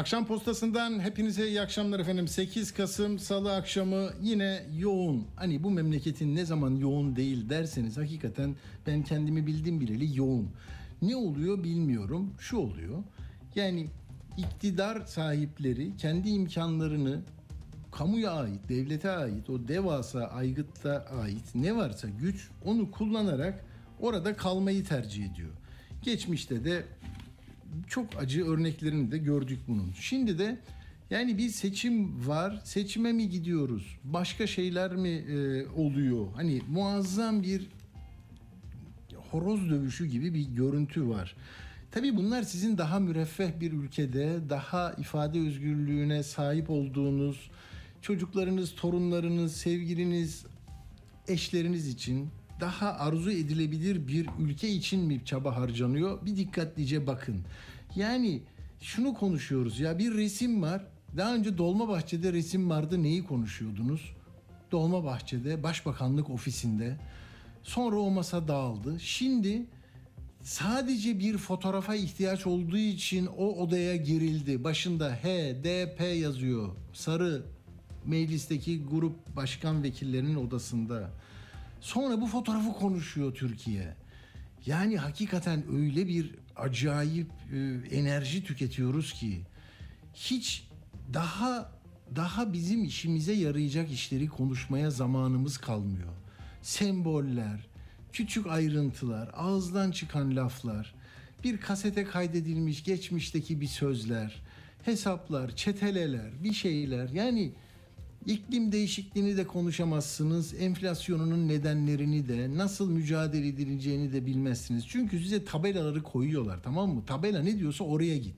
Akşam postasından hepinize iyi akşamlar efendim. 8 Kasım Salı akşamı yine yoğun. Hani bu memleketin ne zaman yoğun değil derseniz hakikaten ben kendimi bildim bileli yoğun. Ne oluyor bilmiyorum. Şu oluyor. Yani iktidar sahipleri kendi imkanlarını kamuya ait, devlete ait, o devasa aygıtta ait ne varsa güç onu kullanarak orada kalmayı tercih ediyor. Geçmişte de çok acı örneklerini de gördük bunun. Şimdi de yani bir seçim var. Seçime mi gidiyoruz? Başka şeyler mi e, oluyor? Hani muazzam bir horoz dövüşü gibi bir görüntü var. Tabii bunlar sizin daha müreffeh bir ülkede, daha ifade özgürlüğüne sahip olduğunuz, çocuklarınız, torunlarınız, sevgiliniz, eşleriniz için daha arzu edilebilir bir ülke için mi çaba harcanıyor? Bir dikkatlice bakın. Yani şunu konuşuyoruz ya bir resim var. Daha önce Dolmabahçe'de resim vardı. Neyi konuşuyordunuz? Dolmabahçe'de Başbakanlık ofisinde. Sonra o masa dağıldı. Şimdi sadece bir fotoğrafa ihtiyaç olduğu için o odaya girildi. Başında HDP yazıyor. Sarı meclisteki grup başkan vekillerinin odasında. Sonra bu fotoğrafı konuşuyor Türkiye. Yani hakikaten öyle bir acayip e, enerji tüketiyoruz ki hiç daha daha bizim işimize yarayacak işleri konuşmaya zamanımız kalmıyor. Semboller, küçük ayrıntılar, ağızdan çıkan laflar, bir kasete kaydedilmiş geçmişteki bir sözler, hesaplar, çeteleler, bir şeyler. Yani İklim değişikliğini de konuşamazsınız. Enflasyonunun nedenlerini de nasıl mücadele edileceğini de bilmezsiniz. Çünkü size tabelaları koyuyorlar tamam mı? Tabela ne diyorsa oraya git.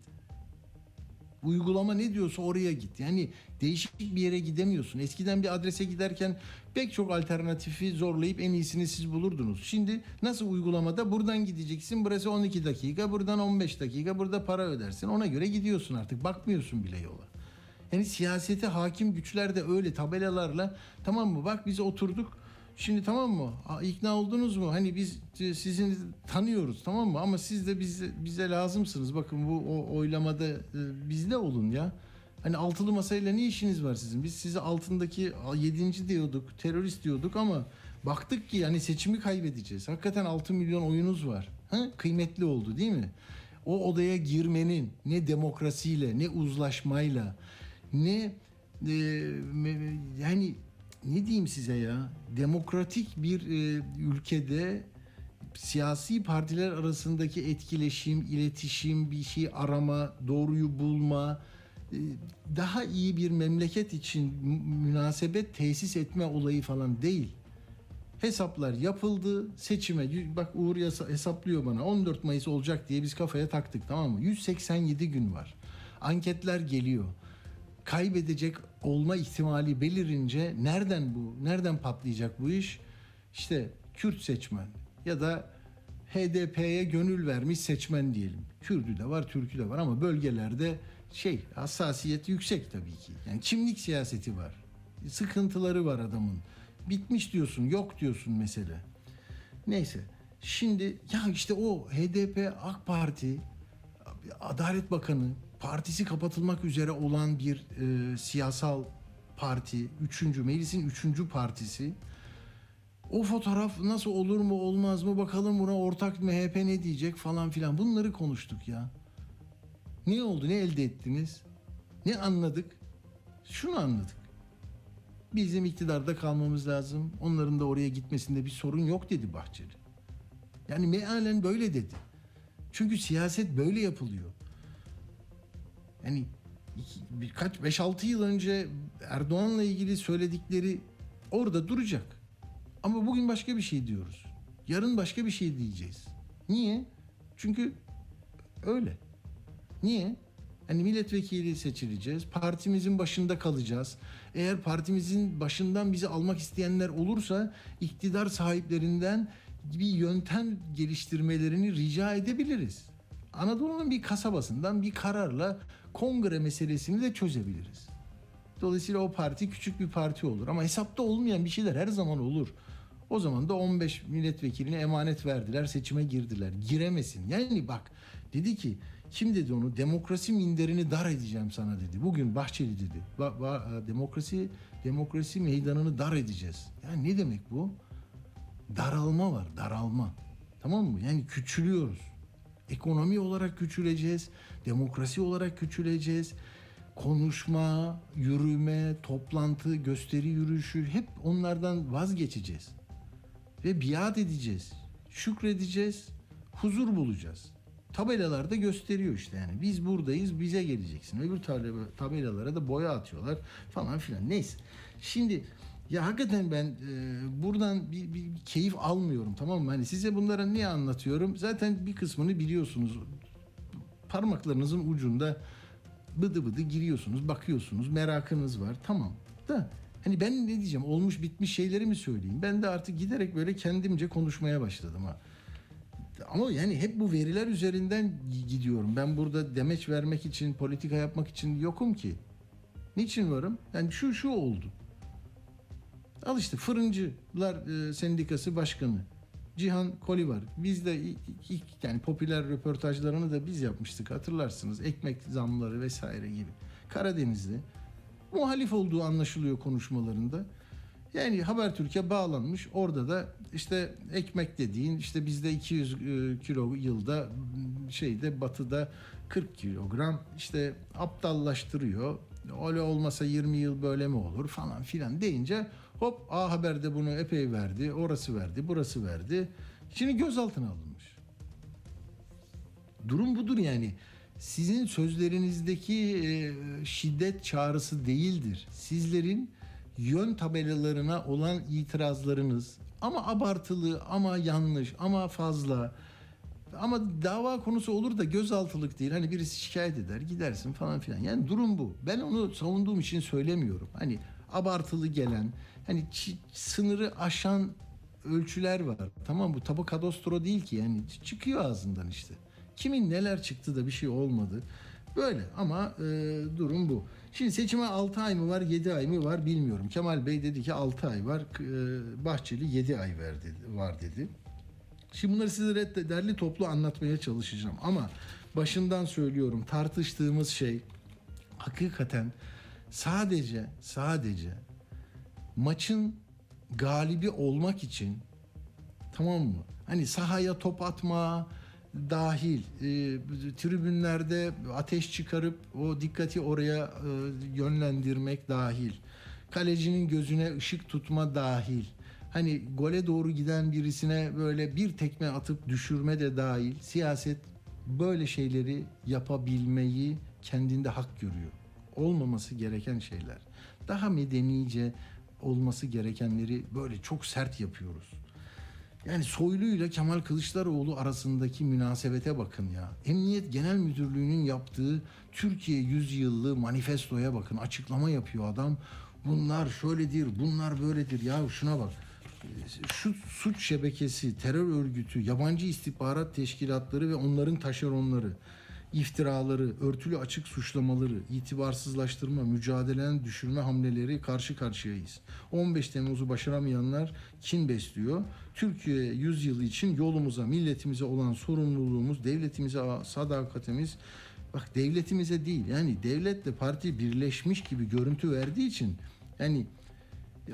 Uygulama ne diyorsa oraya git. Yani değişik bir yere gidemiyorsun. Eskiden bir adrese giderken pek çok alternatifi zorlayıp en iyisini siz bulurdunuz. Şimdi nasıl uygulamada buradan gideceksin. Burası 12 dakika, buradan 15 dakika, burada para ödersin. Ona göre gidiyorsun artık. Bakmıyorsun bile yola. Yani siyasete hakim güçler de öyle tabelalarla tamam mı bak biz oturduk şimdi tamam mı ikna oldunuz mu hani biz e, sizin tanıyoruz tamam mı ama siz de bize, bize lazımsınız bakın bu o oylamada e, bizde olun ya. Hani altılı masayla ne işiniz var sizin? Biz size altındaki yedinci diyorduk, terörist diyorduk ama baktık ki yani seçimi kaybedeceğiz. Hakikaten 6 milyon oyunuz var. Ha? Kıymetli oldu değil mi? O odaya girmenin ne demokrasiyle ne uzlaşmayla ne e, yani ne diyeyim size ya demokratik bir e, ülkede siyasi partiler arasındaki etkileşim, iletişim, bir şey arama, doğruyu bulma, e, daha iyi bir memleket için münasebet tesis etme olayı falan değil. Hesaplar yapıldı, seçime bak Uğur hesaplıyor bana 14 Mayıs olacak diye biz kafaya taktık tamam mı? 187 gün var. Anketler geliyor kaybedecek olma ihtimali belirince nereden bu? Nereden patlayacak bu iş? İşte Kürt seçmen ya da HDP'ye gönül vermiş seçmen diyelim. Kürdü de var, Türkü de var ama bölgelerde şey hassasiyeti yüksek tabii ki. Yani çimlik siyaseti var. Sıkıntıları var adamın. Bitmiş diyorsun, yok diyorsun mesele. Neyse. Şimdi ya işte o HDP, AK Parti, Adalet Bakanı partisi kapatılmak üzere olan bir e, siyasal parti, üçüncü, meclisin üçüncü partisi. O fotoğraf nasıl olur mu olmaz mı bakalım buna ortak MHP ne diyecek falan filan bunları konuştuk ya. Ne oldu ne elde ettiniz? Ne anladık? Şunu anladık. Bizim iktidarda kalmamız lazım. Onların da oraya gitmesinde bir sorun yok dedi Bahçeli. Yani mealen böyle dedi. Çünkü siyaset böyle yapılıyor. Yani birkaç 5-6 yıl önce Erdoğan'la ilgili söyledikleri orada duracak. Ama bugün başka bir şey diyoruz. Yarın başka bir şey diyeceğiz. Niye? Çünkü öyle. Niye? Hani milletvekili seçileceğiz. Partimizin başında kalacağız. Eğer partimizin başından bizi almak isteyenler olursa iktidar sahiplerinden bir yöntem geliştirmelerini rica edebiliriz. Anadolu'nun bir kasabasından bir kararla kongre meselesini de çözebiliriz. Dolayısıyla o parti küçük bir parti olur ama hesapta olmayan bir şeyler her zaman olur. O zaman da 15 milletvekiline emanet verdiler, seçime girdiler. Giremesin. Yani bak dedi ki kim dedi onu? Demokrasi minderini dar edeceğim sana dedi. Bugün Bahçeli dedi. Ba- ba- demokrasi demokrasi meydanını dar edeceğiz. Yani ne demek bu? Daralma var, daralma. Tamam mı? Yani küçülüyoruz. Ekonomi olarak küçüleceğiz, demokrasi olarak küçüleceğiz. Konuşma, yürüme, toplantı, gösteri yürüyüşü hep onlardan vazgeçeceğiz. Ve biat edeceğiz. Şükredeceğiz, huzur bulacağız. Tabelalarda gösteriyor işte yani. Biz buradayız, bize geleceksin. Öbür tabela- tabelalara da boya atıyorlar falan filan. Neyse. Şimdi ya hakikaten ben e, buradan bir, bir, keyif almıyorum tamam mı? Hani size bunlara niye anlatıyorum? Zaten bir kısmını biliyorsunuz. Parmaklarınızın ucunda bıdı bıdı giriyorsunuz, bakıyorsunuz, merakınız var. Tamam da hani ben ne diyeceğim? Olmuş bitmiş şeyleri mi söyleyeyim? Ben de artık giderek böyle kendimce konuşmaya başladım ha. Ama yani hep bu veriler üzerinden gidiyorum. Ben burada demeç vermek için, politika yapmak için yokum ki. Niçin varım? Yani şu şu oldu. Al işte Fırıncılar e, Sendikası Başkanı Cihan Koli var. Biz de ilk, yani popüler röportajlarını da biz yapmıştık hatırlarsınız. Ekmek zamları vesaire gibi. Karadeniz'de muhalif olduğu anlaşılıyor konuşmalarında. Yani Habertürk'e bağlanmış. Orada da işte ekmek dediğin işte bizde 200 e, kilo yılda şeyde batıda 40 kilogram işte aptallaştırıyor. Öyle olmasa 20 yıl böyle mi olur falan filan deyince hop A Haber'de bunu epey verdi. Orası verdi, burası verdi. Şimdi gözaltına alınmış. Durum budur yani. Sizin sözlerinizdeki e, şiddet çağrısı değildir. Sizlerin yön tabelalarına olan itirazlarınız ama abartılı ama yanlış ama fazla ama dava konusu olur da gözaltılık değil. Hani birisi şikayet eder gidersin falan filan. Yani durum bu. Ben onu savunduğum için söylemiyorum. Hani abartılı gelen hani sınırı aşan ölçüler var. Tamam bu tabu kadastro değil ki yani çıkıyor ağzından işte. Kimin neler çıktı da bir şey olmadı. Böyle ama e, durum bu. Şimdi seçime 6 ay mı var 7 ay mı var bilmiyorum. Kemal Bey dedi ki 6 ay var. E, Bahçeli 7 ay verdi, var dedi. Şimdi bunları de derli toplu anlatmaya çalışacağım. Ama başından söylüyorum tartıştığımız şey hakikaten sadece sadece maçın galibi olmak için tamam mı? Hani sahaya top atma dahil e, tribünlerde ateş çıkarıp o dikkati oraya e, yönlendirmek dahil kalecinin gözüne ışık tutma dahil hani gole doğru giden birisine böyle bir tekme atıp düşürme de dahil siyaset böyle şeyleri yapabilmeyi kendinde hak görüyor. Olmaması gereken şeyler. Daha medenice olması gerekenleri böyle çok sert yapıyoruz. Yani Soylu ile Kemal Kılıçdaroğlu arasındaki münasebete bakın ya. Emniyet Genel Müdürlüğü'nün yaptığı Türkiye yüzyıllı manifestoya bakın. Açıklama yapıyor adam. Bunlar şöyledir, bunlar böyledir. Ya şuna bak. Şu suç şebekesi, terör örgütü, yabancı istihbarat teşkilatları ve onların taşeronları, iftiraları, örtülü açık suçlamaları, itibarsızlaştırma, mücadeleden düşürme hamleleri karşı karşıyayız. 15 Temmuz'u başaramayanlar kin besliyor. Türkiye yüzyılı için yolumuza, milletimize olan sorumluluğumuz, devletimize sadakatimiz, bak devletimize değil yani devletle parti birleşmiş gibi görüntü verdiği için yani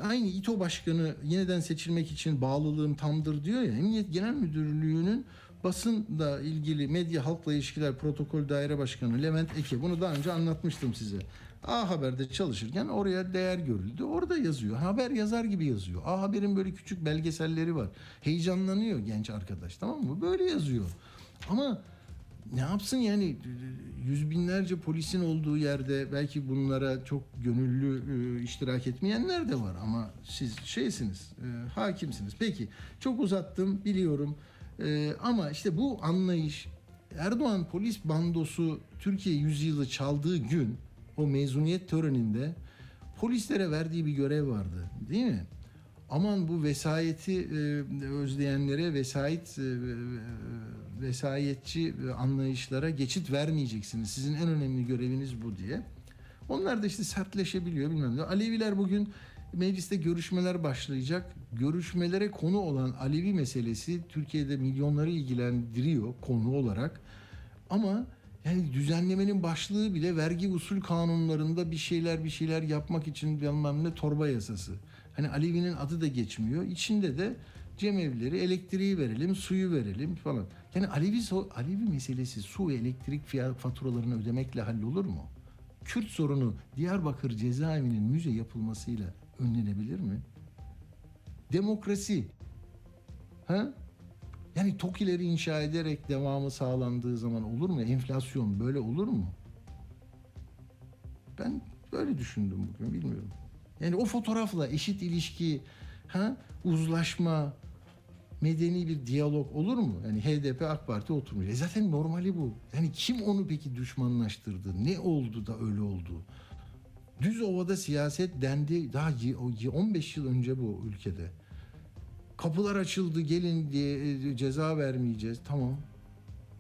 aynı İTO Başkanı yeniden seçilmek için bağlılığım tamdır diyor ya Emniyet Genel Müdürlüğü'nün basınla ilgili medya halkla ilişkiler protokol daire başkanı Levent Eke bunu daha önce anlatmıştım size. A Haber'de çalışırken oraya değer görüldü. Orada yazıyor. Haber yazar gibi yazıyor. A Haber'in böyle küçük belgeselleri var. Heyecanlanıyor genç arkadaş tamam mı? Böyle yazıyor. Ama ne yapsın yani yüz binlerce polisin olduğu yerde belki bunlara çok gönüllü e, iştirak etmeyenler de var ama siz şeysiniz e, hakimsiniz. Peki çok uzattım biliyorum e, ama işte bu anlayış Erdoğan polis bandosu Türkiye yüzyılı çaldığı gün o mezuniyet töreninde polislere verdiği bir görev vardı değil mi? aman bu vesayeti e, özleyenlere vesayet e, vesayetçi anlayışlara geçit vermeyeceksiniz. Sizin en önemli göreviniz bu diye. Onlar da işte sertleşebiliyor bilmem ne. Aleviler bugün mecliste görüşmeler başlayacak. Görüşmelere konu olan Alevi meselesi Türkiye'de milyonları ilgilendiriyor konu olarak. Ama yani düzenlemenin başlığı bile vergi usul kanunlarında bir şeyler bir şeyler yapmak için bilmem ne torba yasası. Hani Alevi'nin adı da geçmiyor. İçinde de cemevleri, elektriği verelim, suyu verelim falan. Yani Alevi, Alevi meselesi su ve elektrik fiyat faturalarını ödemekle hallolur mu? Kürt sorunu Diyarbakır cezaevinin müze yapılmasıyla önlenebilir mi? Demokrasi. Ha? Yani TOKİ'leri inşa ederek devamı sağlandığı zaman olur mu? Enflasyon böyle olur mu? Ben böyle düşündüm bugün bilmiyorum. Yani o fotoğrafla eşit ilişki, ha, uzlaşma, medeni bir diyalog olur mu? Yani HDP AK Parti oturmuş. E zaten normali bu. Yani kim onu peki düşmanlaştırdı? Ne oldu da öyle oldu? Düz ovada siyaset dendi daha 15 yıl önce bu ülkede. Kapılar açıldı gelin diye e, ceza vermeyeceğiz. Tamam.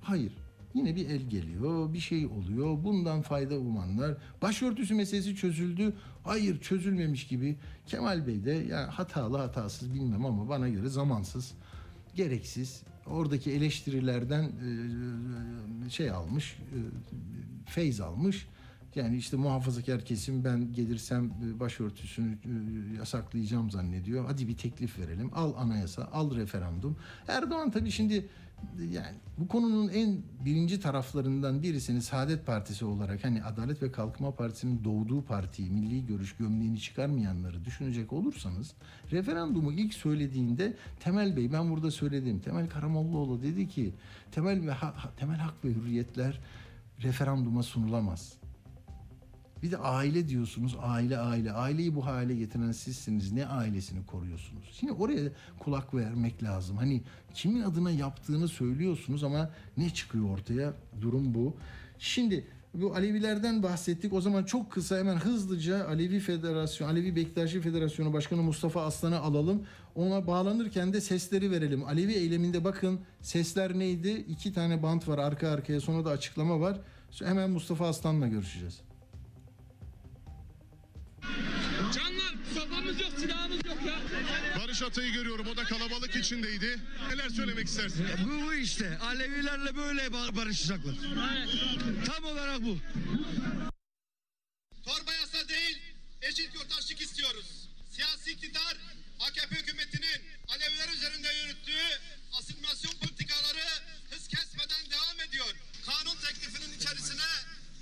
Hayır. Yine bir el geliyor, bir şey oluyor. Bundan fayda umanlar. Başörtüsü meselesi çözüldü. Hayır çözülmemiş gibi. Kemal Bey de ya hatalı hatasız bilmem ama bana göre zamansız, gereksiz. Oradaki eleştirilerden e, şey almış, e, feyz almış. Yani işte muhafazakar kesim ben gelirsem başörtüsünü yasaklayacağım zannediyor. Hadi bir teklif verelim. Al anayasa, al referandum. Erdoğan tabii şimdi yani bu konunun en birinci taraflarından birisini Saadet Partisi olarak hani Adalet ve Kalkınma Partisi'nin doğduğu partiyi, milli görüş gömleğini çıkarmayanları düşünecek olursanız referandumu ilk söylediğinde Temel Bey ben burada söyledim. Temel Karamollaoğlu dedi ki temel ve ha, temel hak ve hürriyetler referanduma sunulamaz. Bir de aile diyorsunuz. Aile aile. Aileyi bu hale getiren sizsiniz. Ne ailesini koruyorsunuz? Şimdi oraya kulak vermek lazım. Hani kimin adına yaptığını söylüyorsunuz ama ne çıkıyor ortaya? Durum bu. Şimdi bu Alevilerden bahsettik. O zaman çok kısa hemen hızlıca Alevi Federasyon, Alevi Bektaşi Federasyonu Başkanı Mustafa Aslan'ı alalım. Ona bağlanırken de sesleri verelim. Alevi eyleminde bakın sesler neydi? İki tane bant var arka arkaya sonra da açıklama var. Hemen Mustafa Aslan'la görüşeceğiz. Canlar sopamız yok silahımız yok ya. Barış Atay'ı görüyorum o da kalabalık içindeydi. Neler söylemek istersin? Bu, bu işte Alevilerle böyle barışacaklar. Evet. Tam olarak bu. Torba yasa değil eşit yurttaşlık istiyoruz. Siyasi iktidar AKP hükümetinin Aleviler üzerinde yürüttüğü asimilasyon politikaları hız kesmeden devam ediyor. Kanun teklifinin içerisine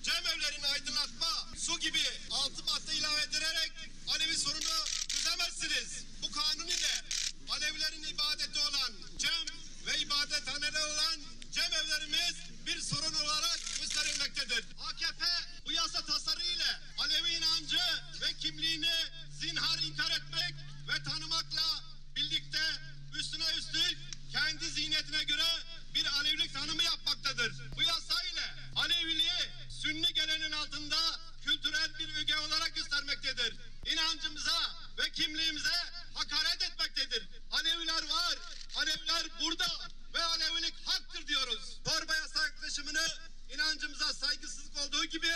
cemevlerini aydınlatma, su gibi altı madde ilave ederek Alevi sorunu çözemezsiniz. Bu kanun ile Alevilerin ibadeti olan cem ve ibadethaneleri olan cemevlerimiz bir sorun olarak gösterilmektedir. AKP bu yasa tasarı ile Alevi inancı ve kimliğini zinhar inkar etmek ve tanımakla birlikte üstüne üstlük kendi zihniyetine göre bir Alevilik tanımı yapmaktadır. Bu yasa ile Aleviliği Sünni gelenin altında kültürel bir öge olarak göstermektedir. İnancımıza ve kimliğimize hakaret etmektedir. Aleviler var, Aleviler burada ve Alevilik haktır diyoruz. Torba yasa yaklaşımını inancımıza saygısızlık olduğu gibi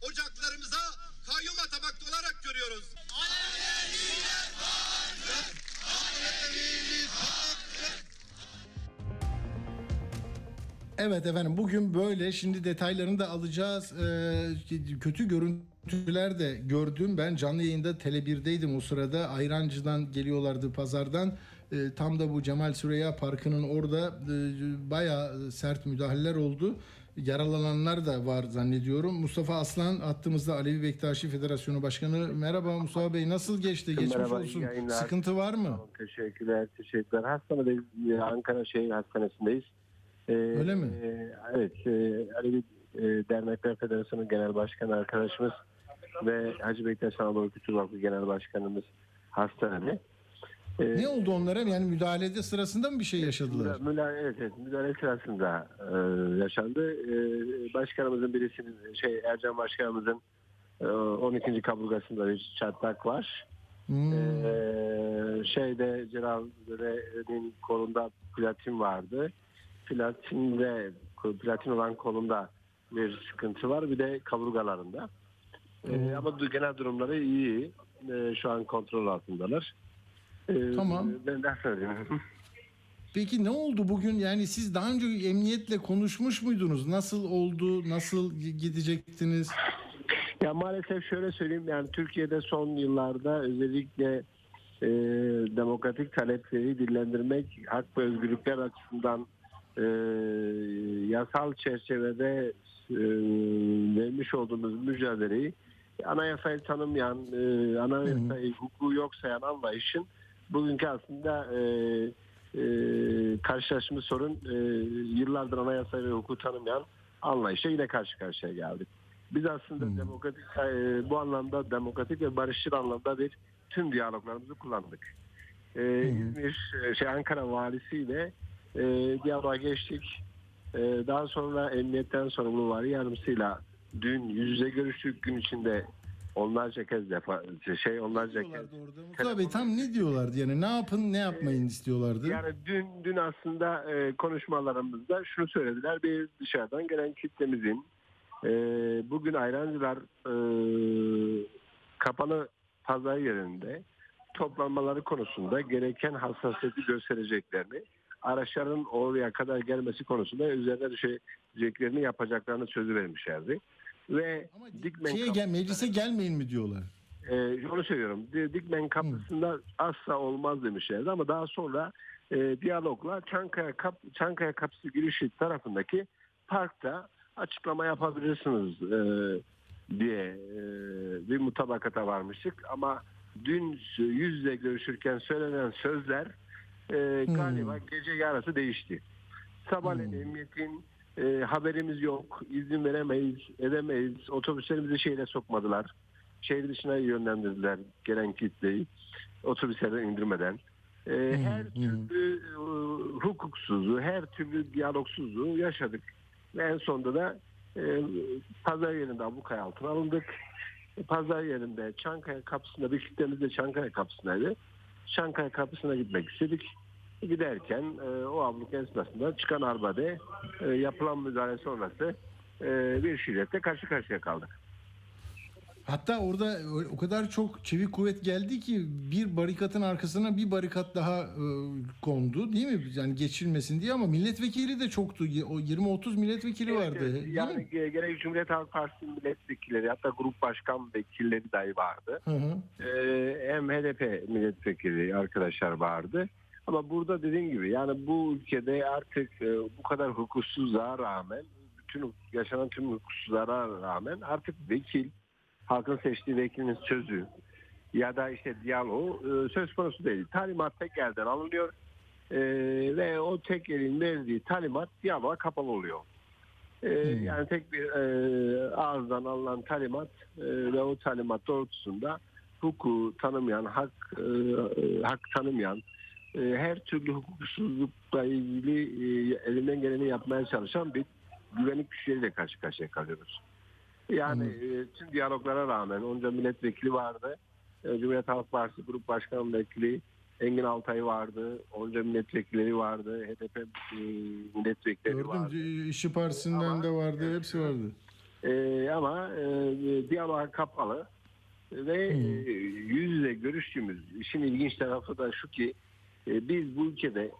ocaklarımıza kayyum atamakta olarak görüyoruz. Aleviler vardır, Alevimiz haktır. Evet efendim bugün böyle şimdi detaylarını da alacağız. Ee, kötü görüntüler de gördüm ben canlı yayında Tele1'deydim o sırada Ayrancı'dan geliyorlardı pazardan. Ee, tam da bu Cemal Süreyya Parkı'nın orada e, bayağı sert müdahaleler oldu. Yaralananlar da var zannediyorum. Mustafa Aslan attığımızda Alevi Bektaşi Federasyonu Başkanı. Merhaba Mustafa Bey nasıl geçti? Geçmiş Merhaba, olsun. yayınlar. Sıkıntı var mı? Tamam, teşekkürler, teşekkürler. Hastanedeyiz, e, Ankara Şehir Hastanesi'ndeyiz. Ee, Öyle mi? e, evet, e, Alevi e, Dernekler Federasyonu Genel Başkanı arkadaşımız ve Hacı Bektaş Anadolu Kültür Vakfı Genel Başkanımız hastanede. Ee, Ne oldu onlara? Yani müdahalede sırasında mı bir şey yaşadılar? Müdahale, evet, evet, müdahale sırasında e, yaşandı. E, başkanımızın birisinin, şey Ercan Başkanımızın e, 12. kaburgasında bir çatlak var. Hmm. Ee, şeyde Celal'in kolunda platin vardı. Platinde platin olan kolunda bir sıkıntı var. Bir de kaburgalarında. Ee, ama genel durumları iyi. Ee, şu an kontrol altındalar. Ee, Tamam. Ben de söyleyeyim. Peki ne oldu bugün? Yani siz daha önce emniyetle konuşmuş muydunuz? Nasıl oldu? Nasıl gidecektiniz? Ya maalesef şöyle söyleyeyim yani Türkiye'de son yıllarda özellikle e, demokratik talepleri dillendirmek hak ve özgürlükler açısından e, yasal çerçevede e, vermiş olduğumuz mücadeleyi anayasayı tanımayan, e, anayasayı hukuku yok sayan anlayışın bugünkü aslında e, e, karşılaştığımız sorun e, yıllardır anayasayı ve hukuku tanımayan anlayışa yine karşı karşıya geldik. Biz aslında demokratik e, bu anlamda demokratik ve barışçıl anlamda bir tüm diyaloglarımızı kullandık. E, İzmir e, şey Ankara valisiyle e, diyaloğa geçtik. E, daha sonra emniyetten sorumlu vali yardımcısıyla dün yüz yüze görüştük gün içinde onlarca kez defa şey onlarca kez. Mustafa Bey tam ne diyorlardı yani? Ne yapın ne yapmayın istiyorlardı? Yani dün dün aslında e, konuşmalarımızda şunu söylediler. Bir dışarıdan gelen kitlemizin e, bugün Ayrancılar e, kapalı pazar yerinde toplanmaları konusunda gereken hassasiyeti göstereceklerini, araçların oraya kadar gelmesi konusunda üzerine düşeceklerini yapacaklarını sözü vermişlerdi. Ve Ama Dikmen şeye gel, meclise gelmeyin mi diyorlar? ee, onu söylüyorum. Di- Dikmen kapısında asla olmaz demişlerdi ama daha sonra e, diyalogla Çankaya, kap, Çankaya kapısı girişi tarafındaki parkta açıklama yapabilirsiniz e, diye e, bir mutabakata varmıştık ama dün yüz yüze görüşürken söylenen sözler e, galiba gece yarısı değişti. Sabahleyin emniyetin e, haberimiz yok, izin veremeyiz, edemeyiz, otobüslerimizi şehre sokmadılar şehir dışına yönlendirdiler gelen kitleyi otobüslerden indirmeden. Ee, her türlü e, hukuksuzluğu, her türlü diyalogsuzluğu yaşadık. Ve en sonunda da e, pazar yerinde ablukaya altına alındık. E, Pazar yerinde Çankaya kapısında bir kitlemiz de Çankaya kapısındaydı. Çankaya kapısına gitmek istedik. Giderken e, o abluk esnasında çıkan arbade e, yapılan müdahale sonrası e, bir şiddetle karşı karşıya kaldık. Hatta orada o kadar çok çevik kuvvet geldi ki bir barikatın arkasına bir barikat daha e, kondu değil mi? Yani geçilmesin diye ama milletvekili de çoktu. O 20-30 milletvekili vardı. Evet, yani mi? ge- gerek Cumhuriyet Halk Partisi milletvekilleri hatta grup başkan vekilleri dahi vardı. Hı hı. Ee, hem HDP milletvekili arkadaşlar vardı. Ama burada dediğim gibi yani bu ülkede artık e, bu kadar hukuksuzluğa rağmen bütün yaşanan tüm hukuksuzlara rağmen artık vekil halkın seçtiği vekilin sözü ya da işte diyalog e, söz konusu değil. Talimat tek elden alınıyor e, ve o tek elin verdiği talimat diyaloğa kapalı oluyor. E, Yani tek bir e, ağızdan alınan talimat e, ve o talimat doğrultusunda hukuku tanımayan, hak e, hak tanımayan, e, her türlü hukuksuzlukla ilgili e, elinden geleni yapmaya çalışan bir güvenlik güçleriyle karşı karşıya kalıyoruz. Yani e, tüm diyaloglara rağmen onca milletvekili vardı. E, Cumhuriyet Halk Partisi Grup Başkan Vekili Engin Altay vardı. Onca milletvekilleri vardı. HDP e, milletvekilleri Gördüm vardı. İşçi Partisi'nden Ama- de vardı. Hepsi vardı. E, ama e, diyalog kapalı ve e, yüz yüze görüştüğümüz işin ilginç tarafı da şu ki e, biz bu ülkede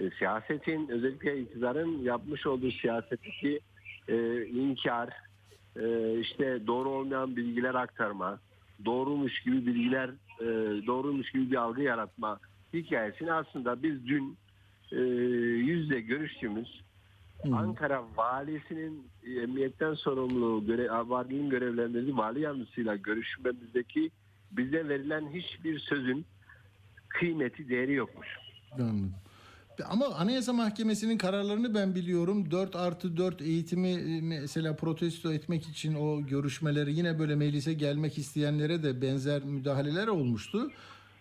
e, siyasetin özellikle iktidarın yapmış olduğu siyaseti ki e, inkar e, işte doğru olmayan bilgiler aktarma doğrumuş gibi bilgiler e, doğrumuş gibi bir algı yaratma hikayesini aslında biz dün e, yüzde görüştüğümüz Ankara valisinin e, emniyetten sorumlu göre, valinin görevlendirdiği vali yardımcısıyla görüşmemizdeki bize verilen hiçbir sözün kıymeti değeri yokmuş. Anladım. Ama Anayasa Mahkemesi'nin kararlarını ben biliyorum. 4 artı 4 eğitimi e, mesela protesto etmek için o görüşmeleri yine böyle meclise gelmek isteyenlere de benzer müdahaleler olmuştu.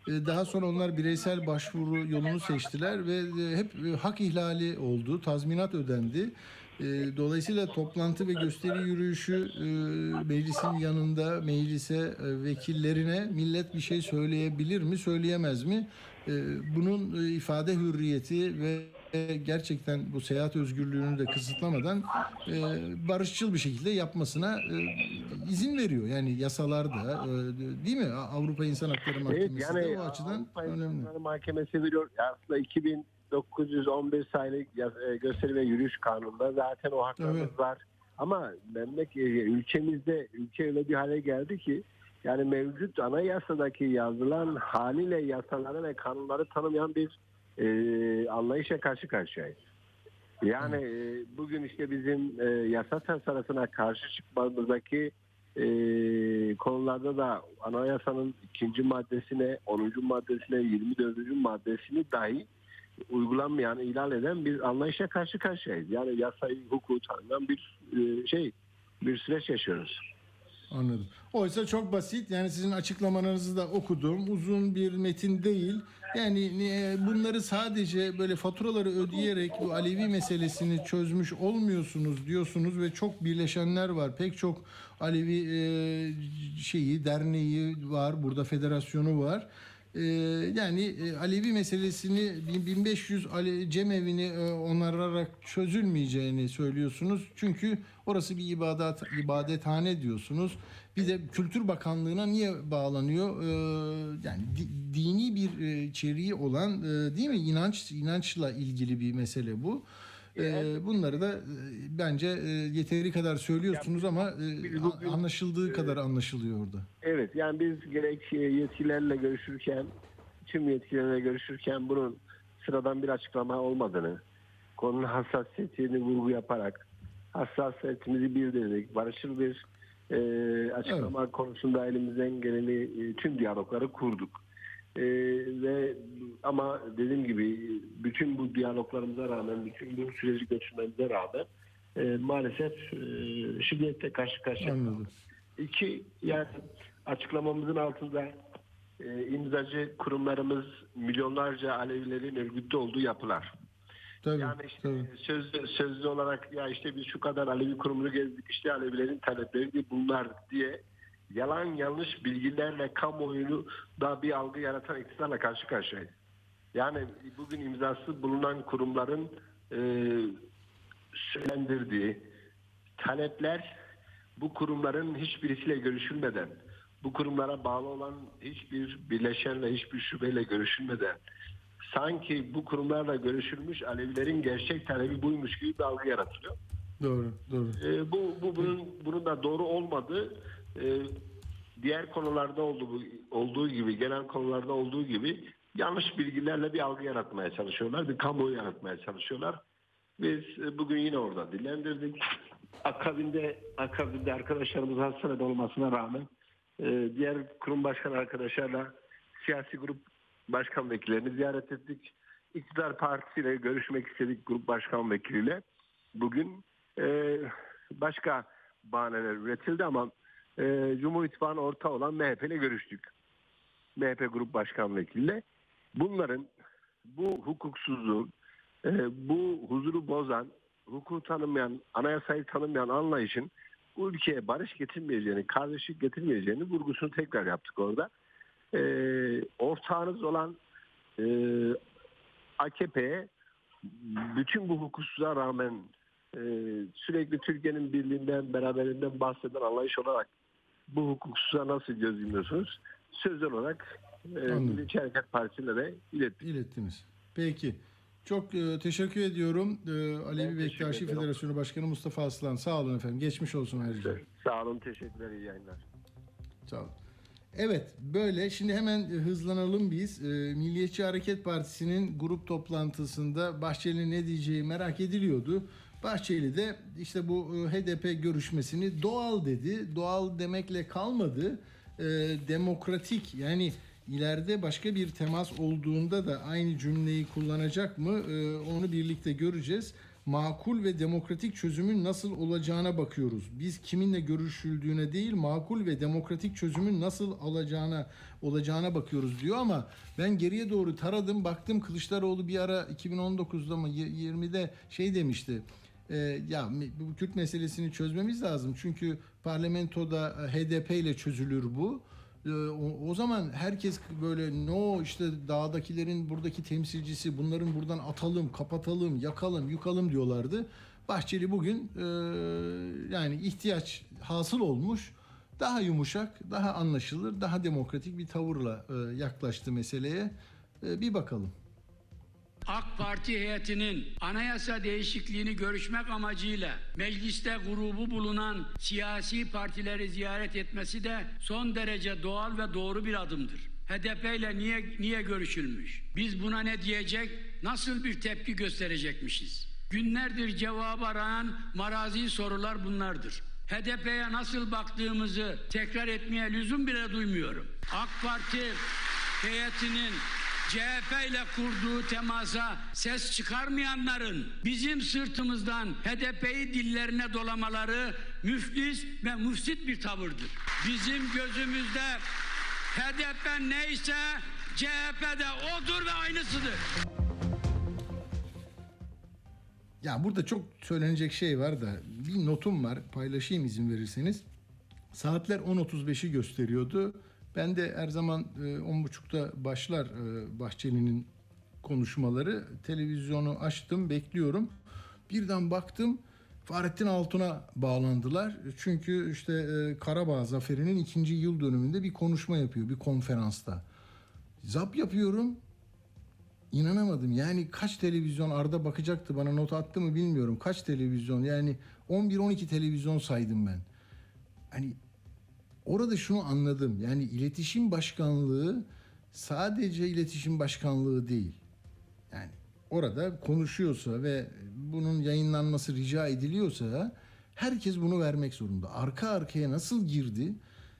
E, Daha sonra onlar bireysel başvuru yolunu seçtiler ve e, hep hak ihlali oldu, tazminat ödendi. Dolayısıyla toplantı ve gösteri yürüyüşü meclisin yanında meclise vekillerine millet bir şey söyleyebilir mi söyleyemez mi? E, bunun e, ifade hürriyeti ve gerçekten bu seyahat özgürlüğünü de kısıtlamadan e, barışçıl bir şekilde yapmasına e, izin veriyor. Yani yasalarda değil mi? Avrupa İnsan Hakları Mahkemesi Evet yani de o açıdan Avrupa önemli. İnsanları Mahkemesi veriyor. Aslında 2911 sayılı gösteri ve yürüyüş kanununda zaten o haklarımız Evet. var. Ama memleket ülkemizde ülke öyle bir hale geldi ki yani mevcut anayasadaki yazılan haliyle yasaları ve kanunları tanımayan bir e, anlayışa karşı karşıyayız. Yani e, bugün işte bizim e, yasa tasarısına karşı çıkmamızdaki e, konularda da anayasanın ikinci maddesine, 10. maddesine, 24. maddesini dahi uygulanmayan, ihlal eden bir anlayışa karşı karşıyayız. Yani yasayı, hukuku tanınan bir e, şey, bir süreç yaşıyoruz. Anladım. Oysa çok basit. Yani sizin açıklamalarınızı da okudum. Uzun bir metin değil. Yani e, bunları sadece böyle faturaları ödeyerek bu Alevi meselesini çözmüş olmuyorsunuz diyorsunuz ve çok birleşenler var. Pek çok Alevi e, şeyi, derneği var. Burada federasyonu var. E, yani e, Alevi meselesini 1500 Ale- cemevini e, onararak çözülmeyeceğini söylüyorsunuz. Çünkü orası bir ibadet ibadethane diyorsunuz. Bir de Kültür Bakanlığı'na niye bağlanıyor? E, yani di- dini bir e, içeriği olan değil mi? İnanç inançla ilgili bir mesele bu. E, bunları da e, bence e, yeteri kadar söylüyorsunuz ama e, bugün- anlaşıldığı kadar anlaşılıyor orada. Evet yani biz gerek yetkililerle görüşürken tüm yetkililerle görüşürken bunun sıradan bir açıklama olmadığını konunun hassasiyetini vurgu yaparak hassasiyetimizi bildirdik. Barışçıl bir e, açıklama konusunda elimizden geleni e, tüm diyalogları kurduk. E, ve ama dediğim gibi bütün bu diyaloglarımıza rağmen, bütün bu süreci götürmemize rağmen e, maalesef e, şiddetle karşı karşıya kaldık. İki, yani açıklamamızın altında e, imzacı kurumlarımız milyonlarca Alevilerin örgütte olduğu yapılar. Tabii, Yani işte tabii. sözlü, sözlü olarak ya işte biz şu kadar Alevi kurumunu gezdik işte Alevilerin talepleri bunlar diye yalan yanlış bilgilerle kamuoyunu da bir algı yaratan iktidarla karşı karşıyayız. Yani bugün imzası bulunan kurumların e, söylendirdiği talepler bu kurumların hiçbirisiyle görüşülmeden, bu kurumlara bağlı olan hiçbir birleşenle, hiçbir şubeyle görüşülmeden, sanki bu kurumlarla görüşülmüş Alevilerin gerçek talebi buymuş gibi bir algı yaratılıyor. Doğru, doğru. Ee, bu, bu bunun bunun da doğru olmadığı e, diğer konularda olduğu, olduğu gibi genel konularda olduğu gibi yanlış bilgilerle bir algı yaratmaya çalışıyorlar. Bir kamuoyu yaratmaya çalışıyorlar. Biz e, bugün yine orada dillendirdik. Akabinde akabinde arkadaşlarımız hastanede olmasına rağmen e, diğer kurum başkan arkadaşlarla siyasi grup başkan vekillerini ziyaret ettik. İktidar partisiyle görüşmek istedik grup başkan vekiliyle. Bugün başka bahaneler üretildi ama e, Cumhur İttifakı'nın ortağı olan MHP ile görüştük. MHP Grup Başkan Vekiliyle. Bunların bu hukuksuzluğun, e, bu huzuru bozan, hukuku tanımayan, anayasayı tanımayan anlayışın bu ülkeye barış getirmeyeceğini, kardeşlik getirmeyeceğini vurgusunu tekrar yaptık orada. E, ortağınız olan e, AKP'ye bütün bu hukuksuzluğa rağmen e, sürekli Türkiye'nin birliğinden, beraberinden bahseden anlayış olarak bu hukuksuzluğa nasıl göz yumuyorsunuz? Sözel olarak e. Milliyetçi Hareket Partisi'ne de ilettik. İlettiniz. Peki. Çok e, teşekkür ediyorum. E, Alevi Bektaşi. Federasyonu Başkanı Mustafa Aslan. Sağ olun efendim. Geçmiş olsun ayrıca. Sağ olun, teşekkürler, iyi yayınlar. Sağ olun. Evet böyle şimdi hemen hızlanalım biz. E, Milliyetçi Hareket Partisi'nin grup toplantısında Bahçeli ne diyeceği merak ediliyordu. Bahçeli de işte bu e, HDP görüşmesini doğal dedi. Doğal demekle kalmadı. E, demokratik yani ileride başka bir temas olduğunda da aynı cümleyi kullanacak mı E, onu birlikte göreceğiz. Makul ve demokratik çözümün nasıl olacağına bakıyoruz. Biz kiminle görüşüldüğüne değil, makul ve demokratik çözümün nasıl alacağına olacağına bakıyoruz diyor ama ben geriye doğru taradım, baktım Kılıçdaroğlu bir ara 2019'da mı 20'de şey demişti. E, ya bu Kürt meselesini çözmemiz lazım. Çünkü parlamentoda e, HDP ile çözülür bu. E, O, o zaman herkes böyle no işte dağdakilerin buradaki temsilcisi bunların buradan atalım, kapatalım, yakalım, yukalım diyorlardı. Bahçeli bugün e, yani ihtiyaç hasıl olmuş. Daha yumuşak, daha anlaşılır, daha demokratik bir tavırla e, yaklaştı meseleye. E, bir bakalım. AK Parti heyetinin anayasa değişikliğini görüşmek amacıyla mecliste grubu bulunan siyasi partileri ziyaret etmesi de son derece doğal ve doğru bir adımdır. HDP ile niye niye görüşülmüş? Biz buna ne diyecek? Nasıl bir tepki gösterecekmişiz? Günlerdir cevabı arayan marazi sorular bunlardır. HDP'ye nasıl baktığımızı tekrar etmeye lüzum bile duymuyorum. AK Parti heyetinin CHP ile kurduğu temasa ses çıkarmayanların bizim sırtımızdan HDP'yi dillerine dolamaları müflis ve müfsit bir tavırdır. Bizim gözümüzde HDP neyse CHP de odur ve aynısıdır. Ya burada çok söylenecek şey var da bir notum var paylaşayım izin verirseniz. Saatler 10.35'i gösteriyordu. Ben de her zaman e, 10.30'da başlar e, Bahçeli'nin konuşmaları. Televizyonu açtım bekliyorum. Birden baktım Fahrettin Altun'a bağlandılar. Çünkü işte e, Karabağ Zaferi'nin ikinci yıl dönümünde bir konuşma yapıyor bir konferansta. Zap yapıyorum İnanamadım. Yani kaç televizyon Arda bakacaktı bana not attı mı bilmiyorum. Kaç televizyon yani 11-12 televizyon saydım ben. Hani orada şunu anladım. Yani iletişim başkanlığı sadece iletişim başkanlığı değil. Yani orada konuşuyorsa ve bunun yayınlanması rica ediliyorsa herkes bunu vermek zorunda. Arka arkaya nasıl girdi?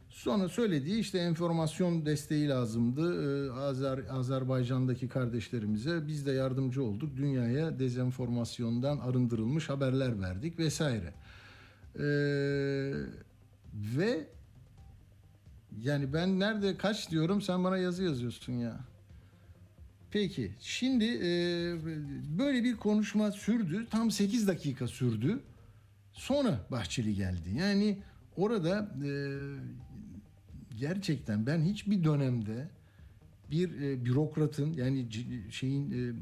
Sonra söylediği işte enformasyon desteği lazımdı. Ee, Azer, Azerbaycan'daki kardeşlerimize biz de yardımcı olduk. Dünyaya dezenformasyondan arındırılmış haberler verdik vesaire. Ee, ve yani ben nerede kaç diyorum sen bana yazı yazıyorsun ya. Peki şimdi e, böyle bir konuşma sürdü. Tam 8 dakika sürdü. Sonra Bahçeli geldi. Yani orada e, gerçekten ben hiçbir dönemde bir e, bürokratın yani şeyin e,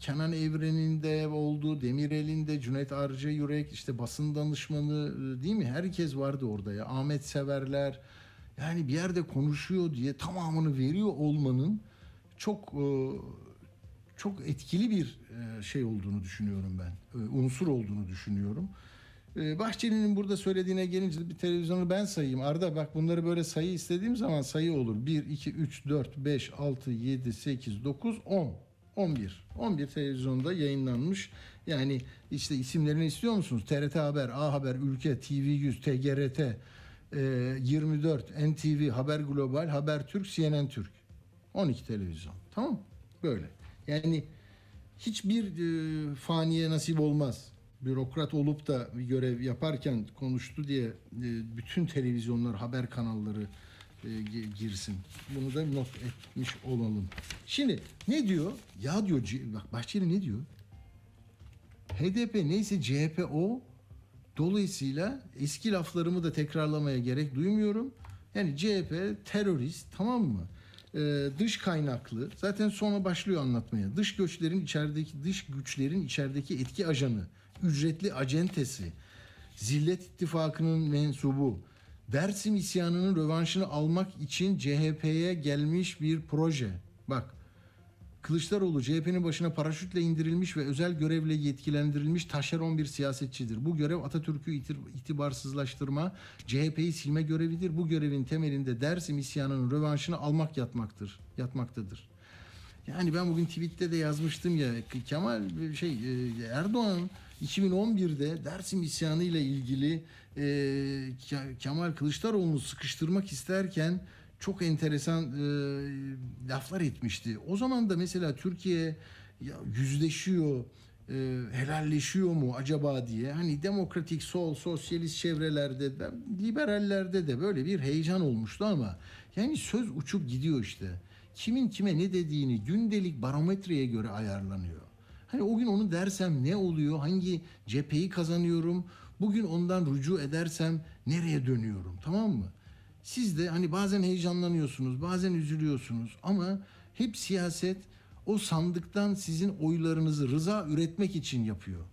Kenan Evren'in de olduğu, Demirel'in de, Cüneyt Arca Yürek, işte basın danışmanı e, değil mi? Herkes vardı orada ya. Ahmet Severler. Yani bir yerde konuşuyor diye tamamını veriyor olmanın çok e, çok etkili bir e, şey olduğunu düşünüyorum ben. E, Unsur olduğunu düşünüyorum. Bahçeli'nin burada söylediğine gelince bir televizyonu ben sayayım. Arda bak bunları böyle sayı istediğim zaman sayı olur. 1, 2, 3, 4, 5, 6, 7, 8, 9, 10. 11. 11 televizyonda yayınlanmış. Yani işte isimlerini istiyor musunuz? TRT Haber, A Haber, Ülke, TV100, TGRT, e, 24, NTV, Haber Global, Haber Türk, CNN Türk. 12 televizyon. Tamam Böyle. Yani hiçbir e, faniye nasip olmaz. Bürokrat olup da bir görev yaparken konuştu diye e, bütün televizyonlar, haber kanalları e, gi- girsin. Bunu da not etmiş olalım. Şimdi ne diyor? Ya diyor bak Bahçeli ne diyor? HDP neyse CHP o. Dolayısıyla eski laflarımı da tekrarlamaya gerek duymuyorum. Yani CHP terörist tamam mı? Ee, dış kaynaklı zaten sonra başlıyor anlatmaya. Dış göçlerin içerideki dış güçlerin içerideki etki ajanı, ücretli acentesi, Zillet İttifakı'nın mensubu, Dersim isyanının rövanşını almak için CHP'ye gelmiş bir proje. Bak Kılıçdaroğlu CHP'nin başına paraşütle indirilmiş ve özel görevle yetkilendirilmiş taşeron bir siyasetçidir. Bu görev Atatürk'ü itibarsızlaştırma, CHP'yi silme görevidir. Bu görevin temelinde Dersim isyanının rövanşını almak yatmaktır, yatmaktadır. Yani ben bugün tweette de yazmıştım ya Kemal şey e, Erdoğan 2011'de Dersim isyanı ile ilgili e, Ke- Kemal Kılıçdaroğlu'nu sıkıştırmak isterken çok enteresan e, laflar etmişti. O zaman da mesela Türkiye ya, yüzleşiyor, e, helalleşiyor mu acaba diye hani demokratik sol, sosyalist çevrelerde de liberallerde de böyle bir heyecan olmuştu ama yani söz uçup gidiyor işte. Kimin kime ne dediğini gündelik barometreye göre ayarlanıyor. Hani o gün onu dersem ne oluyor? Hangi cepheyi kazanıyorum? Bugün ondan rücu edersem nereye dönüyorum? Tamam mı? Siz de hani bazen heyecanlanıyorsunuz, bazen üzülüyorsunuz ama hep siyaset o sandıktan sizin oylarınızı rıza üretmek için yapıyor.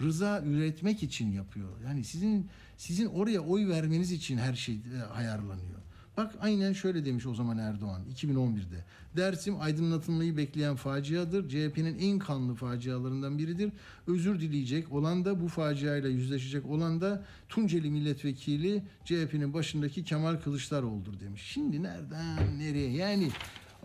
Rıza üretmek için yapıyor. Yani sizin sizin oraya oy vermeniz için her şey e, ayarlanıyor. Bak aynen şöyle demiş o zaman Erdoğan 2011'de. Dersim aydınlatılmayı bekleyen faciadır. CHP'nin en kanlı facialarından biridir. Özür dileyecek olan da bu faciayla yüzleşecek olan da Tunceli milletvekili CHP'nin başındaki Kemal Kılıçdaroğlu'dur demiş. Şimdi nereden nereye yani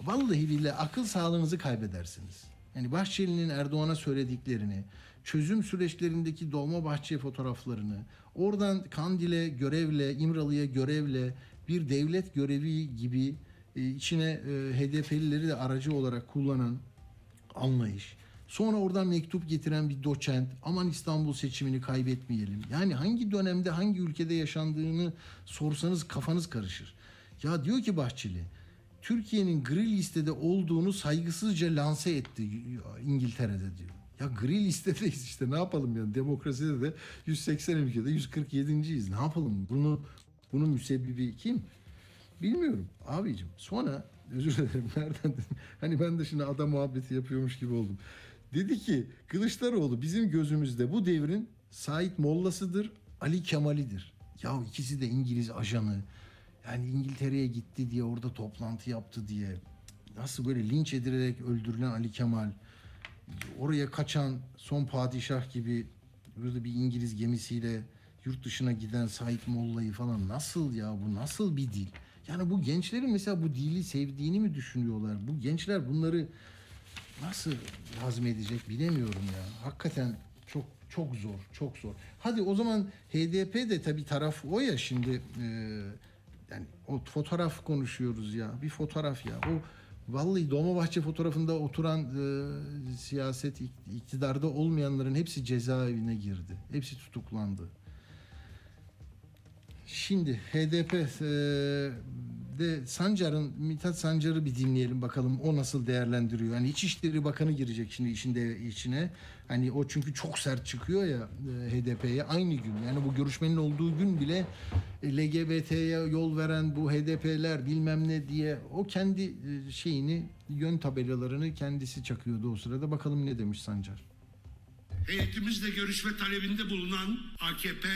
vallahi billahi akıl sağlığınızı kaybedersiniz. Yani Bahçeli'nin Erdoğan'a söylediklerini, çözüm süreçlerindeki Dolmabahçe fotoğraflarını, oradan Kandil'e görevle, İmralı'ya görevle bir devlet görevi gibi e, içine e, HDP'lileri de aracı olarak kullanan anlayış. Sonra oradan mektup getiren bir doçent aman İstanbul seçimini kaybetmeyelim. Yani hangi dönemde hangi ülkede yaşandığını sorsanız kafanız karışır. Ya diyor ki Bahçeli Türkiye'nin gri listede olduğunu saygısızca lanse etti İngiltere'de diyor. Ya gri listedeyiz işte ne yapalım yani demokraside de 180 ülkede 147.yiz. Ne yapalım? Bunu bunun müsebbibi kim? Bilmiyorum abicim. Sonra özür dilerim nereden dedim. Hani ben de şimdi adam muhabbeti yapıyormuş gibi oldum. Dedi ki Kılıçdaroğlu bizim gözümüzde bu devrin Sait Mollası'dır, Ali Kemal'idir. Ya ikisi de İngiliz ajanı. Yani İngiltere'ye gitti diye orada toplantı yaptı diye. Nasıl böyle linç edilerek öldürülen Ali Kemal. Oraya kaçan son padişah gibi böyle bir İngiliz gemisiyle yurt dışına giden Sait Molla'yı falan nasıl ya bu nasıl bir dil? Yani bu gençlerin mesela bu dili sevdiğini mi düşünüyorlar? Bu gençler bunları nasıl hazmedecek bilemiyorum ya. Hakikaten çok çok zor, çok zor. Hadi o zaman HDP de tabii taraf o ya şimdi e, yani o fotoğraf konuşuyoruz ya. Bir fotoğraf ya. O vallahi Dolmabahçe fotoğrafında oturan e, siyaset iktidarda olmayanların hepsi cezaevine girdi. Hepsi tutuklandı. Şimdi HDP e, de Sancar'ın Mithat Sancar'ı bir dinleyelim bakalım o nasıl değerlendiriyor. Yani İçişleri Bakanı girecek şimdi işin de içine. Hani o çünkü çok sert çıkıyor ya e, HDP'ye aynı gün. Yani bu görüşmenin olduğu gün bile e, LGBT'ye yol veren bu HDP'ler bilmem ne diye o kendi e, şeyini yön tabelalarını kendisi çakıyordu o sırada. Bakalım ne demiş Sancar. Heyetimizle görüşme talebinde bulunan AKP,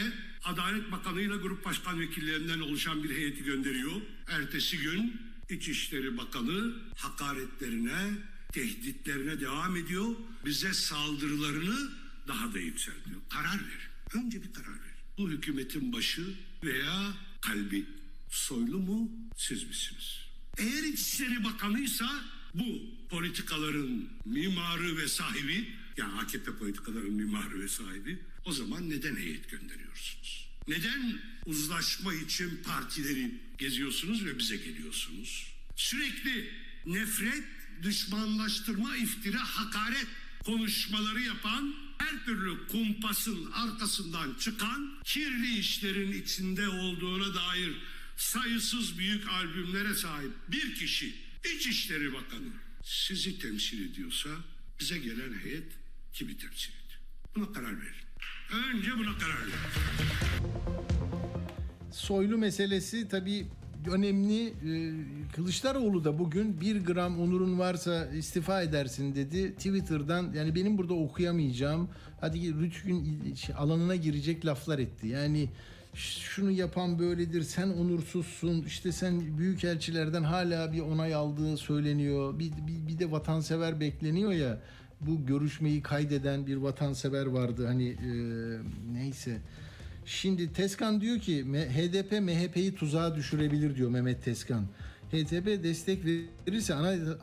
Adalet Bakanı ile Grup Başkan Vekillerinden oluşan bir heyeti gönderiyor. Ertesi gün İçişleri Bakanı hakaretlerine, tehditlerine devam ediyor. Bize saldırılarını daha da yükseltiyor. Karar ver. Önce bir karar ver. Bu hükümetin başı veya kalbi soylu mu siz misiniz? Eğer İçişleri Bakanıysa bu politikaların mimarı ve sahibi yani AKP politikaların mimarı ve sahibi o zaman neden heyet gönderiyorsunuz? Neden uzlaşma için partileri geziyorsunuz ve bize geliyorsunuz? Sürekli nefret, düşmanlaştırma, iftira, hakaret konuşmaları yapan her türlü kumpasın arkasından çıkan kirli işlerin içinde olduğuna dair sayısız büyük albümlere sahip bir kişi İçişleri Bakanı sizi temsil ediyorsa bize gelen heyet kimi temsil ediyor? Buna karar verin. Önce buna karar verin. Soylu meselesi tabii önemli. Ee, Kılıçdaroğlu da bugün bir gram onurun varsa istifa edersin dedi. Twitter'dan yani benim burada okuyamayacağım. Hadi Rütük'ün alanına girecek laflar etti. Yani şunu yapan böyledir, sen onursuzsun, işte sen büyükelçilerden hala bir onay aldığı söyleniyor. Bir, bir, bir de vatansever bekleniyor ya. Bu görüşmeyi kaydeden bir vatansever vardı hani e, neyse. Şimdi Teskan diyor ki HDP MHP'yi tuzağa düşürebilir diyor Mehmet Teskan. HDP destek verirse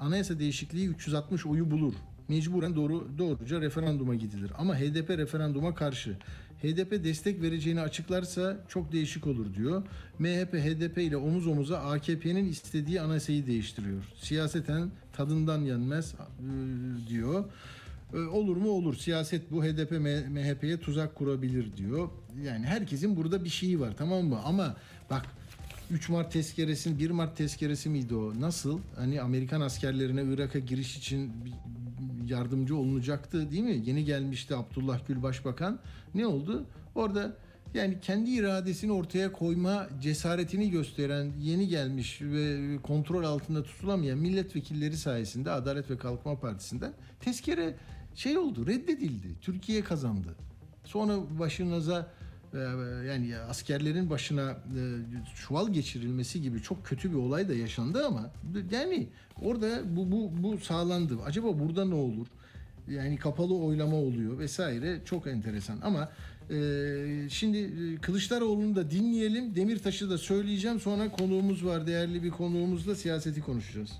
anayasa değişikliği 360 oyu bulur. Mecburen doğru doğruca referanduma gidilir. Ama HDP referanduma karşı. HDP destek vereceğini açıklarsa çok değişik olur diyor. MHP HDP ile omuz omuza AKP'nin istediği anayasayı değiştiriyor. Siyaseten tadından yenmez diyor. Olur mu olur. Siyaset bu HDP MHP'ye tuzak kurabilir diyor. Yani herkesin burada bir şeyi var tamam mı? Ama bak 3 Mart tezkeresi, 1 Mart tezkeresi miydi o? Nasıl? Hani Amerikan askerlerine Irak'a giriş için yardımcı olunacaktı değil mi? Yeni gelmişti Abdullah Gül Başbakan. Ne oldu? Orada yani kendi iradesini ortaya koyma cesaretini gösteren yeni gelmiş ve kontrol altında tutulamayan milletvekilleri sayesinde Adalet ve Kalkınma Partisi'nden tezkere şey oldu reddedildi. Türkiye kazandı. Sonra başınıza e, yani askerlerin başına e, çuval geçirilmesi gibi çok kötü bir olay da yaşandı ama yani orada bu bu bu sağlandı. Acaba burada ne olur? Yani kapalı oylama oluyor vesaire çok enteresan ama e, şimdi e, Kılıçdaroğlu'nu da dinleyelim. Demirtaş'ı da söyleyeceğim. Sonra konuğumuz var. Değerli bir konuğumuzla siyaseti konuşacağız.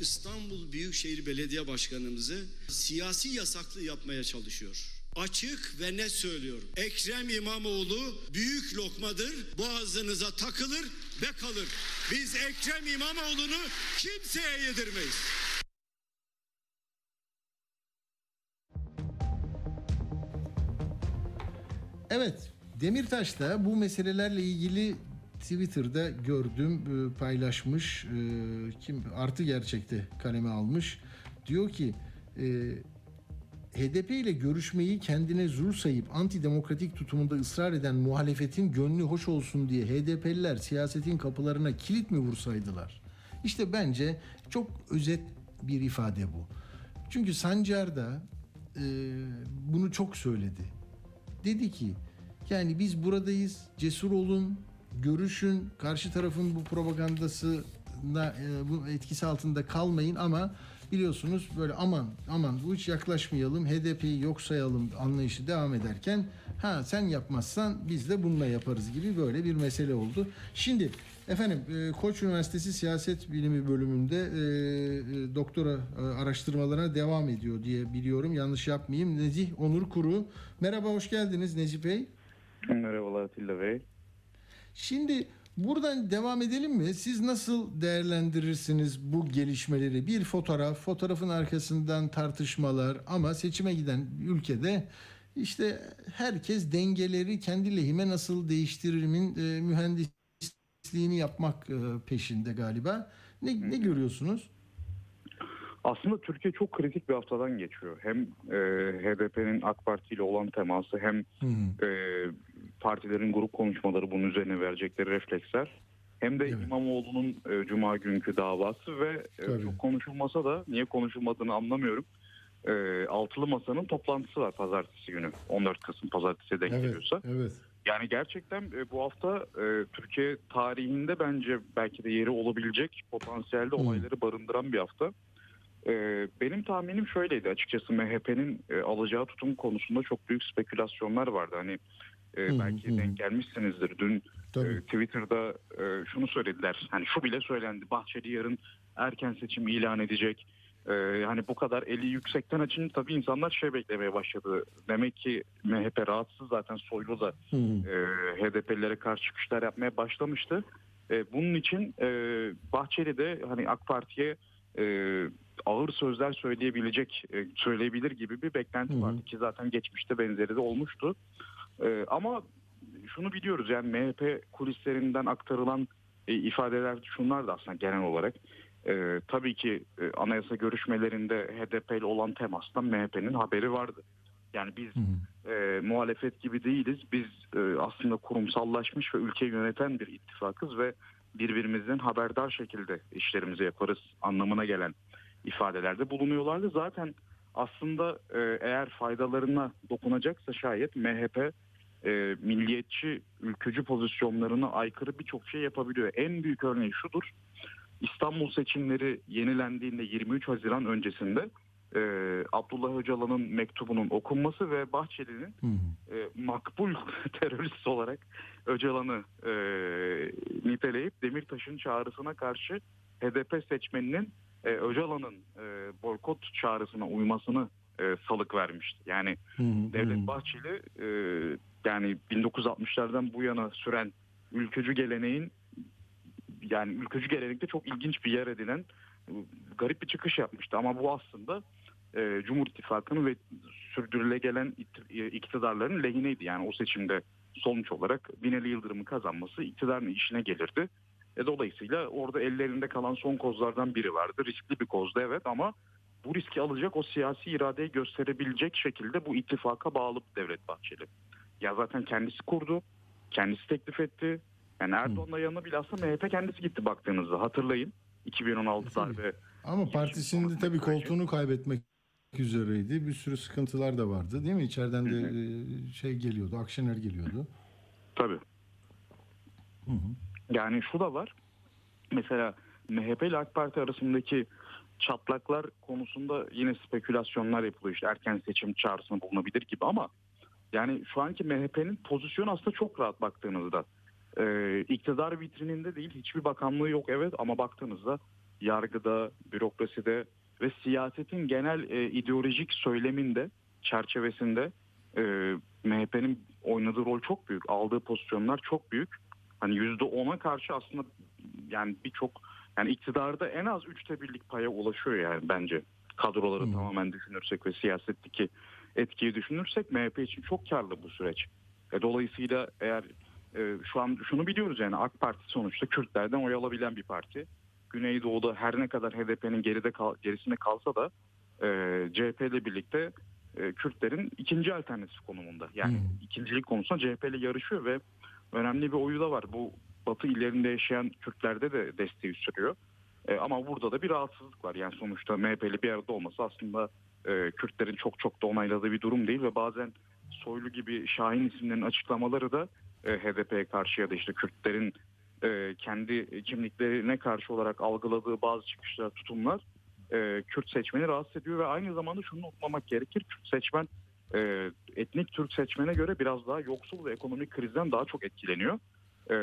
İstanbul Büyükşehir Belediye Başkanımızı siyasi yasaklı yapmaya çalışıyor. Açık ve net söylüyorum. Ekrem İmamoğlu büyük lokmadır. Boğazınıza takılır ve kalır. Biz Ekrem İmamoğlu'nu kimseye yedirmeyiz. Evet, Demirtaş da bu meselelerle ilgili Twitter'da gördüm e, paylaşmış. E, Kim artı gerçekte kaleme almış. Diyor ki e, HDP ile görüşmeyi kendine zul sayıp antidemokratik tutumunda ısrar eden muhalefetin gönlü hoş olsun diye HDP'liler siyasetin kapılarına kilit mi vursaydılar? İşte bence çok özet bir ifade bu. Çünkü Sancar da e, bunu çok söyledi. Dedi ki yani biz buradayız cesur olun görüşün karşı tarafın bu propagandasına e, bu etkisi altında kalmayın ama biliyorsunuz böyle aman aman bu hiç yaklaşmayalım HDP'yi yok sayalım anlayışı devam ederken ha sen yapmazsan biz de bununla yaparız gibi böyle bir mesele oldu. Şimdi efendim e, Koç Üniversitesi Siyaset Bilimi bölümünde e, e, doktora e, araştırmalarına devam ediyor diye biliyorum. Yanlış yapmayayım. Nezih Onur Kuru. Merhaba hoş geldiniz Nezih Bey. Merhabalar Atilla Bey. Şimdi buradan devam edelim mi? Siz nasıl değerlendirirsiniz bu gelişmeleri? Bir fotoğraf, fotoğrafın arkasından tartışmalar ama seçime giden ülkede işte herkes dengeleri kendi lehime nasıl değiştirimin e, mühendisliğini yapmak e, peşinde galiba. Ne, ne görüyorsunuz? Aslında Türkiye çok kritik bir haftadan geçiyor. Hem e, HDP'nin AK Parti ile olan teması hem e, partilerin grup konuşmaları bunun üzerine verecekleri refleksler. Hem de İmamoğlu'nun e, Cuma günkü davası ve e, çok konuşulmasa da niye konuşulmadığını anlamıyorum. E, Altılı Masa'nın toplantısı var pazartesi günü. 14 Kasım pazartesiye denk geliyorsa. Evet. Yani gerçekten e, bu hafta e, Türkiye tarihinde bence belki de yeri olabilecek potansiyelde olayları barındıran bir hafta. E, benim tahminim şöyleydi açıkçası MHP'nin e, alacağı tutum konusunda çok büyük spekülasyonlar vardı. Hani e, belki denk gelmişsinizdir. Dün e, Twitter'da e, şunu söylediler. Hani şu bile söylendi. Bahçeli yarın erken seçim ilan edecek. E, hani bu kadar eli yüksekten açın tabii insanlar şey beklemeye başladı. Demek ki MHP rahatsız zaten Soylu da e, HDP'lilere karşı çıkışlar yapmaya başlamıştı. E, bunun için e, Bahçeli de hani AK Parti'ye e, ağır sözler söyleyebilecek, e, söyleyebilir gibi bir beklenti vardı ki zaten geçmişte benzeri de olmuştu. E, ama şunu biliyoruz yani MHP kulislerinden aktarılan e, ifadeler şunlar da aslında genel olarak. E, tabii ki e, anayasa görüşmelerinde HDP ile olan temastan MHP'nin haberi vardı. Yani biz e, muhalefet gibi değiliz. Biz e, aslında kurumsallaşmış ve ülkeyi yöneten bir ittifakız ve birbirimizden haberdar şekilde işlerimizi yaparız anlamına gelen ifadelerde bulunuyorlardı. Zaten aslında e, eğer faydalarına dokunacaksa şayet MHP e, milliyetçi, ülkücü pozisyonlarına aykırı birçok şey yapabiliyor. En büyük örneği şudur. İstanbul seçimleri yenilendiğinde 23 Haziran öncesinde e, Abdullah Öcalan'ın mektubunun okunması ve Bahçeli'nin e, makbul terörist olarak Öcalan'ı e, niteleyip Demirtaş'ın çağrısına karşı HDP seçmeninin e, Öcalan'ın e, boykot çağrısına uymasını e, salık vermişti. Yani Devlet Bahçeli e, yani 1960'lardan bu yana süren ülkücü geleneğin yani ülkücü gelenekte çok ilginç bir yer edilen e, garip bir çıkış yapmıştı. Ama bu aslında e, Cumhur İttifakı'nın ve sürdürüle gelen it- iktidarların lehineydi. Yani o seçimde sonuç olarak Binali Yıldırım'ın kazanması iktidarın işine gelirdi. E, dolayısıyla orada ellerinde kalan son kozlardan biri vardı. Riskli bir kozdu evet ama bu riski alacak o siyasi iradeyi gösterebilecek şekilde bu ittifaka bağlı Devlet Bahçeli. Ya zaten kendisi kurdu, kendisi teklif etti. Yani Erdoğan'la yanına bile aslında MHP kendisi gitti baktığınızda hatırlayın. 2016 darbe Ama partisinde tabii koltuğunu kaybetmek üzereydi. Bir sürü sıkıntılar da vardı değil mi? İçeriden de e, şey geliyordu, Akşener geliyordu. Tabii. Yani şu da var. Mesela MHP ile AK Parti arasındaki çatlaklar konusunda yine spekülasyonlar yapılıyor. İşte erken seçim çağrısında bulunabilir gibi ama yani şu anki MHP'nin pozisyonu aslında çok rahat baktığınızda. Ee, iktidar vitrininde değil hiçbir bakanlığı yok evet ama baktığınızda yargıda, bürokraside ve siyasetin genel e, ideolojik söyleminde, çerçevesinde e, MHP'nin oynadığı rol çok büyük. Aldığı pozisyonlar çok büyük. Hani yüzde ona karşı aslında yani birçok yani iktidarda en az üçte birlik paya ulaşıyor yani bence. Kadroları tamamen düşünürsek ve siyasetteki etkiyi düşünürsek MHP için çok karlı bu süreç. E, dolayısıyla eğer e, şu an şunu biliyoruz yani AK Parti sonuçta Kürtlerden oy alabilen bir parti. Güneydoğu'da her ne kadar HDP'nin geride kal, gerisinde kalsa da e, CHP ile birlikte e, Kürtlerin ikinci alternatif konumunda. Yani ikincilik konusunda CHP ile yarışıyor ve önemli bir oyu da var. Bu Batı illerinde yaşayan Kürtlerde de desteği sürüyor. E, ama burada da bir rahatsızlık var. Yani sonuçta MHP'li bir arada olması aslında e, Kürtlerin çok çok da onayladığı bir durum değil ve bazen Soylu gibi Şahin isimlerinin açıklamaları da e, HDP'ye karşı ya da işte Kürtlerin e, kendi kimliklerine karşı olarak algıladığı bazı çıkışlar, tutumlar e, Kürt seçmeni rahatsız ediyor ve aynı zamanda şunu unutmamak gerekir. Kürt seçmen e, etnik Türk seçmene göre biraz daha yoksul ve ekonomik krizden daha çok etkileniyor. E,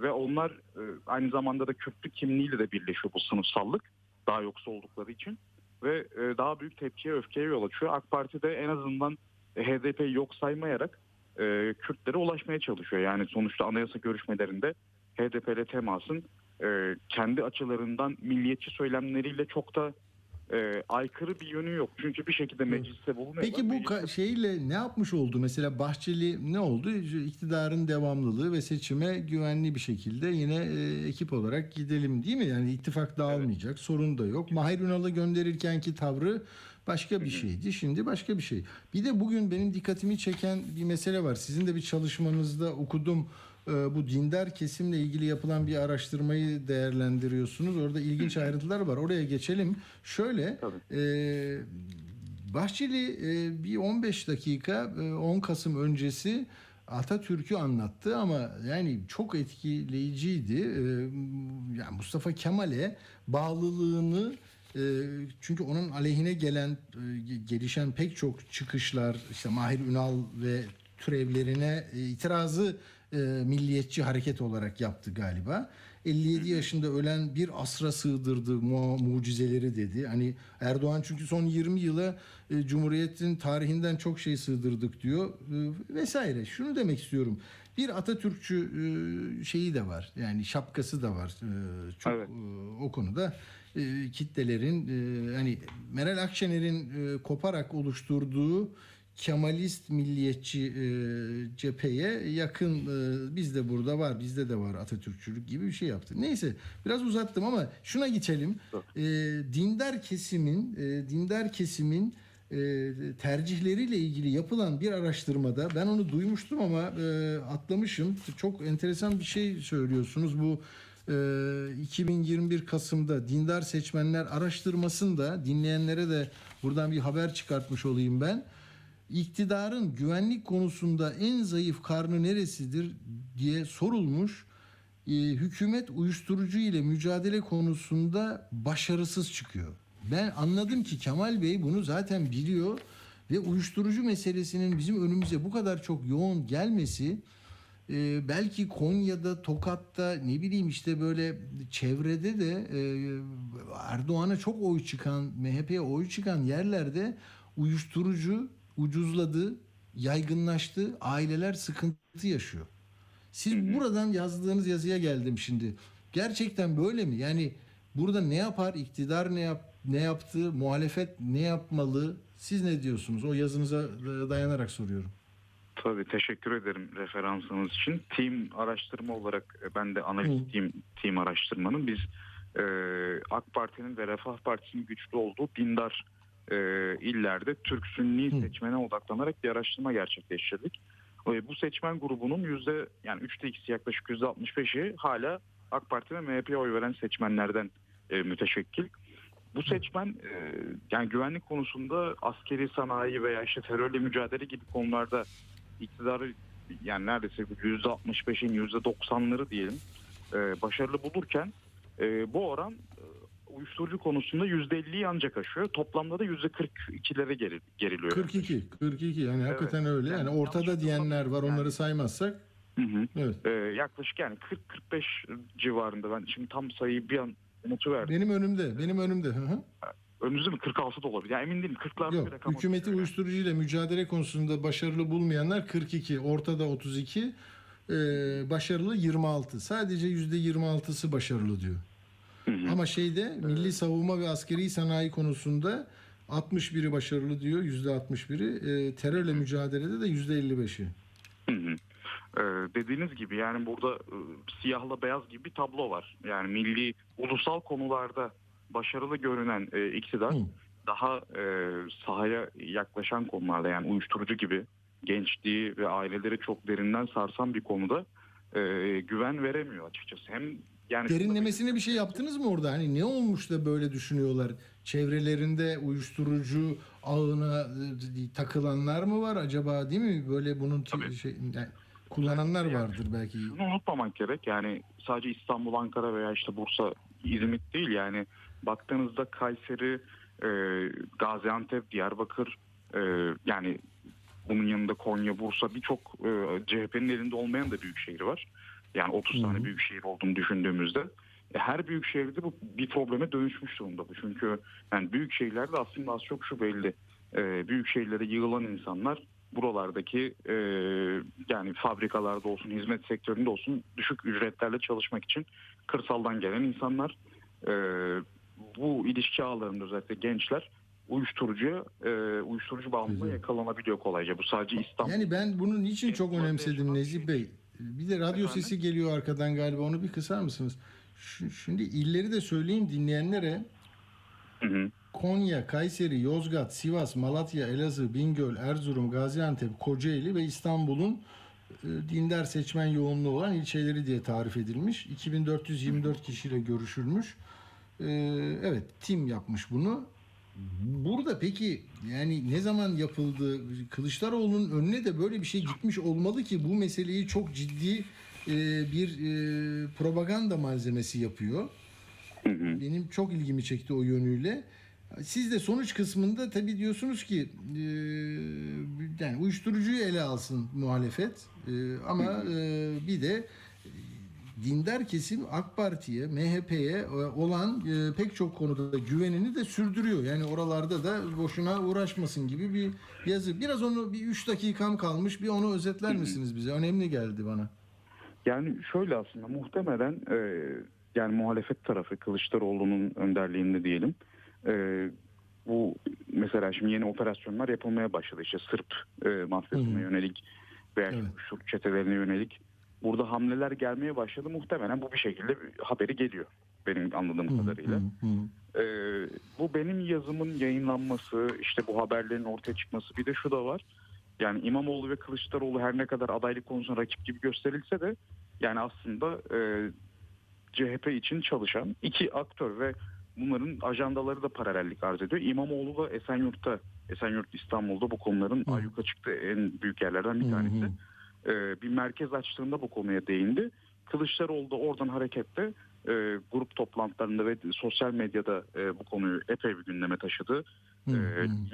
ve onlar aynı zamanda da Kürtlük kimliğiyle de birleşiyor bu sınıfsallık daha yoksul oldukları için ve daha büyük tepkiye öfkeye yol açıyor. AK Parti de en azından HDP'yi yok saymayarak e, Kürtlere ulaşmaya çalışıyor. Yani sonuçta anayasa görüşmelerinde HDP ile temasın e, kendi açılarından milliyetçi söylemleriyle çok da e, aykırı bir yönü yok. Çünkü bir şekilde mecliste bulunuyorlar. Peki bu ka- şeyle ne yapmış oldu? Mesela Bahçeli ne oldu? İktidarın devamlılığı ve seçime güvenli bir şekilde yine e, ekip olarak gidelim değil mi? Yani ittifak dağılmayacak, sorun da yok. Mahir Ünal'ı gönderirken ki tavrı başka bir şeydi. Şimdi başka bir şey. Bir de bugün benim dikkatimi çeken bir mesele var. Sizin de bir çalışmanızda okudum. E, Bu dindar kesimle ilgili yapılan bir araştırmayı değerlendiriyorsunuz. Orada ilginç ayrıntılar var. Oraya geçelim. Şöyle e, Bahçeli e, bir 15 dakika e, 10 Kasım öncesi Atatürk'ü anlattı ama yani çok etkileyiciydi. E, Yani Mustafa Kemal'e bağlılığını çünkü onun aleyhine gelen e, gelişen pek çok çıkışlar işte Mahir Ünal ve türevlerine e, itirazı e, milliyetçi hareket olarak yaptı galiba. 57 yaşında ölen bir asra sığdırdı mu- mucizeleri dedi. Hani Erdoğan çünkü son 20 yıla e, Cumhuriyet'in tarihinden çok şey sığdırdık diyor e, vesaire. Şunu demek istiyorum. Bir Atatürkçü e, şeyi de var. Yani şapkası da var. E, çok e, o konuda e, kitlelerin e, hani Meral Akşener'in e, koparak oluşturduğu Kemalist milliyetçi e, cepheye yakın e, bizde burada var bizde de var Atatürkçülük gibi bir şey yaptı. Neyse biraz uzattım ama şuna geçelim. E, dindar kesimin e, dindar kesimin e, tercihleriyle ilgili yapılan bir araştırmada ben onu duymuştum ama e, atlamışım. Çok enteresan bir şey söylüyorsunuz bu 2021 Kasım'da dindar seçmenler araştırmasında dinleyenlere de buradan bir haber çıkartmış olayım ben iktidarın güvenlik konusunda en zayıf karnı neresidir diye sorulmuş. Ee, hükümet uyuşturucu ile mücadele konusunda başarısız çıkıyor. Ben anladım ki Kemal Bey bunu zaten biliyor ve uyuşturucu meselesinin bizim önümüze bu kadar çok yoğun gelmesi e, belki Konya'da, Tokat'ta ne bileyim işte böyle çevrede de e, Erdoğan'a çok oy çıkan, MHP'ye oy çıkan yerlerde uyuşturucu ucuzladı, yaygınlaştı, aileler sıkıntı yaşıyor. Siz buradan yazdığınız yazıya geldim şimdi. Gerçekten böyle mi? Yani burada ne yapar, iktidar ne yap ne yaptı, muhalefet ne yapmalı? Siz ne diyorsunuz? O yazınıza dayanarak soruyorum. Tabii teşekkür ederim referansınız için. Team araştırma olarak e, ben de analist team, team araştırmanın biz e, AK Parti'nin ve Refah Partisi'nin güçlü olduğu dindar e, illerde Türk Sünni seçmene odaklanarak bir araştırma gerçekleştirdik. E, bu seçmen grubunun yüzde yani üçte ikisi yaklaşık yüzde 65'i hala AK Parti ve MHP'ye oy veren seçmenlerden e, müteşekkil. Bu seçmen e, yani güvenlik konusunda askeri sanayi veya işte terörle mücadele gibi konularda iktidarı yani neredeyse yüzde 65'in yüzde 90'ları diyelim e, başarılı bulurken e, bu oran e, uyuşturucu konusunda yüzde 50'yi ancak aşıyor. Toplamda da yüzde 42'lere geri, geriliyor. 42, 42 yani hakikaten öyle. Yani ortada diyenler var onları saymazsak. Hı hı. Evet. E, yaklaşık yani 40-45 civarında ben şimdi tam sayıyı bir an unutuverdim. Benim önümde, benim önümde. Hı hı. Önümüzde mi 46 da olabilir. Yani emin değilim 40'larda bir Yok, rakam. hükümeti uyuşturucuyla mücadele konusunda başarılı bulmayanlar 42, ortada 32, e, başarılı 26. Sadece %26'sı başarılı diyor. Ama şeyde milli savunma ve askeri sanayi konusunda 61'i başarılı diyor, %61'i. E, terörle mücadelede de %55'i. Hı hı. Ee, dediğiniz gibi yani burada e, siyahla beyaz gibi bir tablo var. Yani milli ulusal konularda başarılı görünen e, iktidar daha e, sahaya yaklaşan konularda yani uyuşturucu gibi gençliği ve aileleri çok derinden sarsan bir konuda e, güven veremiyor açıkçası. Hem yani Derinlemesine bir şey yaptınız mı orada? Hani ne olmuş da böyle düşünüyorlar? Çevrelerinde uyuşturucu ağına e, takılanlar mı var acaba değil mi? Böyle bunun t- şey yani kullananlar vardır belki. Şunu unutmamak gerek yani sadece İstanbul, Ankara veya işte Bursa, İzmit değil yani baktığınızda Kayseri, e, Gaziantep, Diyarbakır e, yani bunun yanında Konya, Bursa birçok e, CHP'nin elinde olmayan da büyük şehir var. Yani 30 tane büyük şehir olduğunu düşündüğümüzde e, her büyük şehirde bu bir probleme dönüşmüş durumda bu. Çünkü yani büyük şehirlerde aslında az çok şu belli. E, büyük şehirlere yığılan insanlar buralardaki e, yani fabrikalarda olsun, hizmet sektöründe olsun düşük ücretlerle çalışmak için kırsaldan gelen insanlar. E, bu ilişki ağlarında özellikle gençler uyuşturucuya, e, uyuşturucu bağımlılığı yakalanabiliyor kolayca. Bu sadece İstanbul. Yani ben bunu niçin çok önemsedim Nezih Bey? Bir de radyo sesi geliyor arkadan galiba onu bir kısar mısınız? Şimdi illeri de söyleyeyim dinleyenlere. Konya, Kayseri, Yozgat, Sivas, Malatya, Elazığ, Bingöl, Erzurum, Gaziantep, Kocaeli ve İstanbul'un e, dindar seçmen yoğunluğu olan ilçeleri diye tarif edilmiş. 2424 kişiyle görüşülmüş. E, Evet, tim yapmış bunu. Burada peki yani ne zaman yapıldı? Kılıçdaroğlu'nun önüne de böyle bir şey gitmiş olmalı ki bu meseleyi çok ciddi e, bir e, propaganda malzemesi yapıyor. Benim çok ilgimi çekti o yönüyle. Siz de sonuç kısmında tabii diyorsunuz ki e, yani uyuşturucuyu ele alsın muhalefet E, ama e, bir de dindar kesim AK Parti'ye, MHP'ye e, olan e, pek çok konuda da güvenini de sürdürüyor. Yani oralarda da boşuna uğraşmasın gibi bir yazı. Biraz onu bir 3 dakikam kalmış. Bir onu özetler misiniz bize? Önemli geldi bana. Yani şöyle aslında muhtemelen e, yani muhalefet tarafı Kılıçdaroğlu'nun önderliğinde diyelim. e, bu mesela şimdi yeni operasyonlar yapılmaya başladı. İşte Sırp e, mafyasına yönelik veya şu çetelerine yönelik burada hamleler gelmeye başladı. Muhtemelen bu bir şekilde haberi geliyor benim anladığım kadarıyla. E, bu benim yazımın yayınlanması, işte bu haberlerin ortaya çıkması bir de şu da var. Yani İmamoğlu ve Kılıçdaroğlu her ne kadar adaylık konusunda rakip gibi gösterilse de yani aslında e, CHP için çalışan iki aktör ve bunların ajandaları da paralellik arz ediyor. İmamoğlu da Esenyurt'ta, Esenyurt İstanbul'da bu konuların ayyuka çıktığı en büyük yerlerden bir tanesi. E, bir merkez açtığında bu konuya değindi. Kılıçdaroğlu da oradan hareketle e, grup toplantılarında ve sosyal medyada e, bu konuyu epey bir gündeme taşıdı. E,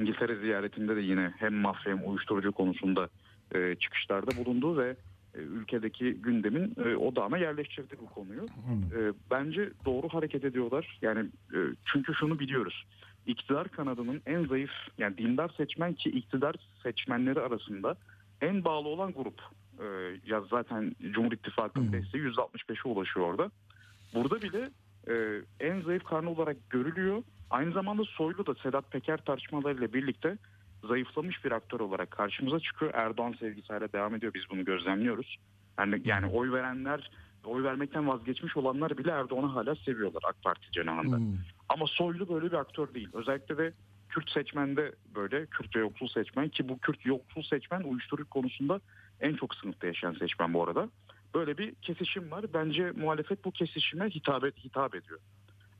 İngiltere ziyaretinde de yine hem mafya hem uyuşturucu konusunda e, çıkışlarda bulundu ve e, ülkedeki gündemin e, odağına yerleştirdi bu konuyu. E, bence doğru hareket ediyorlar. Yani e, çünkü şunu biliyoruz. İktidar kanadının en zayıf yani dindar seçmen ki iktidar seçmenleri arasında en bağlı olan grup. E, ya zaten Cumhur İttifakı'nın desteği %65'e ulaşıyor orada. Burada bile e, en zayıf karnı olarak görülüyor. Aynı zamanda Soylu da Sedat Peker tartışmalarıyla birlikte zayıflamış bir aktör olarak karşımıza çıkıyor. Erdoğan sevgisi hala devam ediyor. Biz bunu gözlemliyoruz. Yani, yani oy verenler, oy vermekten vazgeçmiş olanlar bile Erdoğan'ı hala seviyorlar AK Parti cenahında. Ama Soylu böyle bir aktör değil. Özellikle de Kürt seçmende böyle Kürt ve yoksul seçmen ki bu Kürt yoksul seçmen uyuşturucu konusunda en çok sınıfta yaşayan seçmen bu arada. Böyle bir kesişim var. Bence muhalefet bu kesişime hitap, et, hitap ediyor.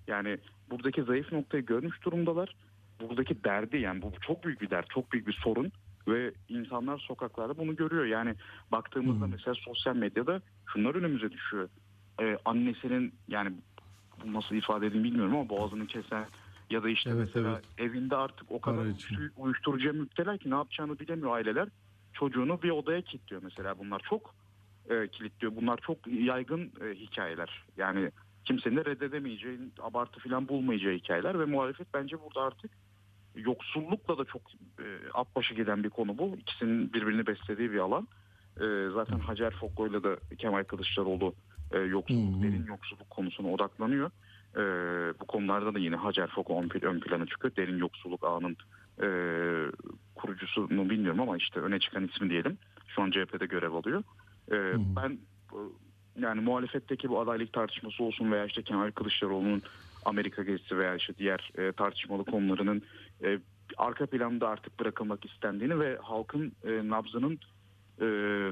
Yani buradaki zayıf noktayı görmüş durumdalar. Buradaki derdi yani bu çok büyük bir dert, çok büyük bir sorun ve insanlar sokaklarda bunu görüyor. Yani baktığımızda mesela sosyal medyada şunlar önümüze düşüyor. Ee, annesinin yani nasıl ifade edeyim bilmiyorum ama boğazını kesen ya da işte Evet, mesela evinde artık o kadar uyuşturucuya müptela ki ne yapacağını bilemiyor aileler. Çocuğunu bir odaya kilitliyor mesela bunlar çok e, kilitliyor. Bunlar çok yaygın e, hikayeler. Yani kimsenin de reddedemeyeceği, abartı falan bulmayacağı hikayeler ve muhalefet bence burada artık yoksullukla da çok e, at başı giden bir konu bu. İkisinin birbirini beslediği bir alan. E, zaten Hacer Fokko'yla da Kemal Kılıçdaroğlu e, yoksulluk, derin yoksulluk konusuna odaklanıyor. E, bu konularda da yine Hacer Fokko ön, ön plana çıkıyor. Derin yoksulluk ağının e, kurucusunu bilmiyorum ama işte öne çıkan ismi diyelim. Şu an CHP'de görev alıyor. E, ben e, yani muhalefetteki bu adaylık tartışması olsun veya işte Kemal Kılıçdaroğlu'nun Amerika gezisi veya işte diğer e, tartışmalı konularının e, arka planda artık bırakılmak istendiğini ve halkın e, nabzının e,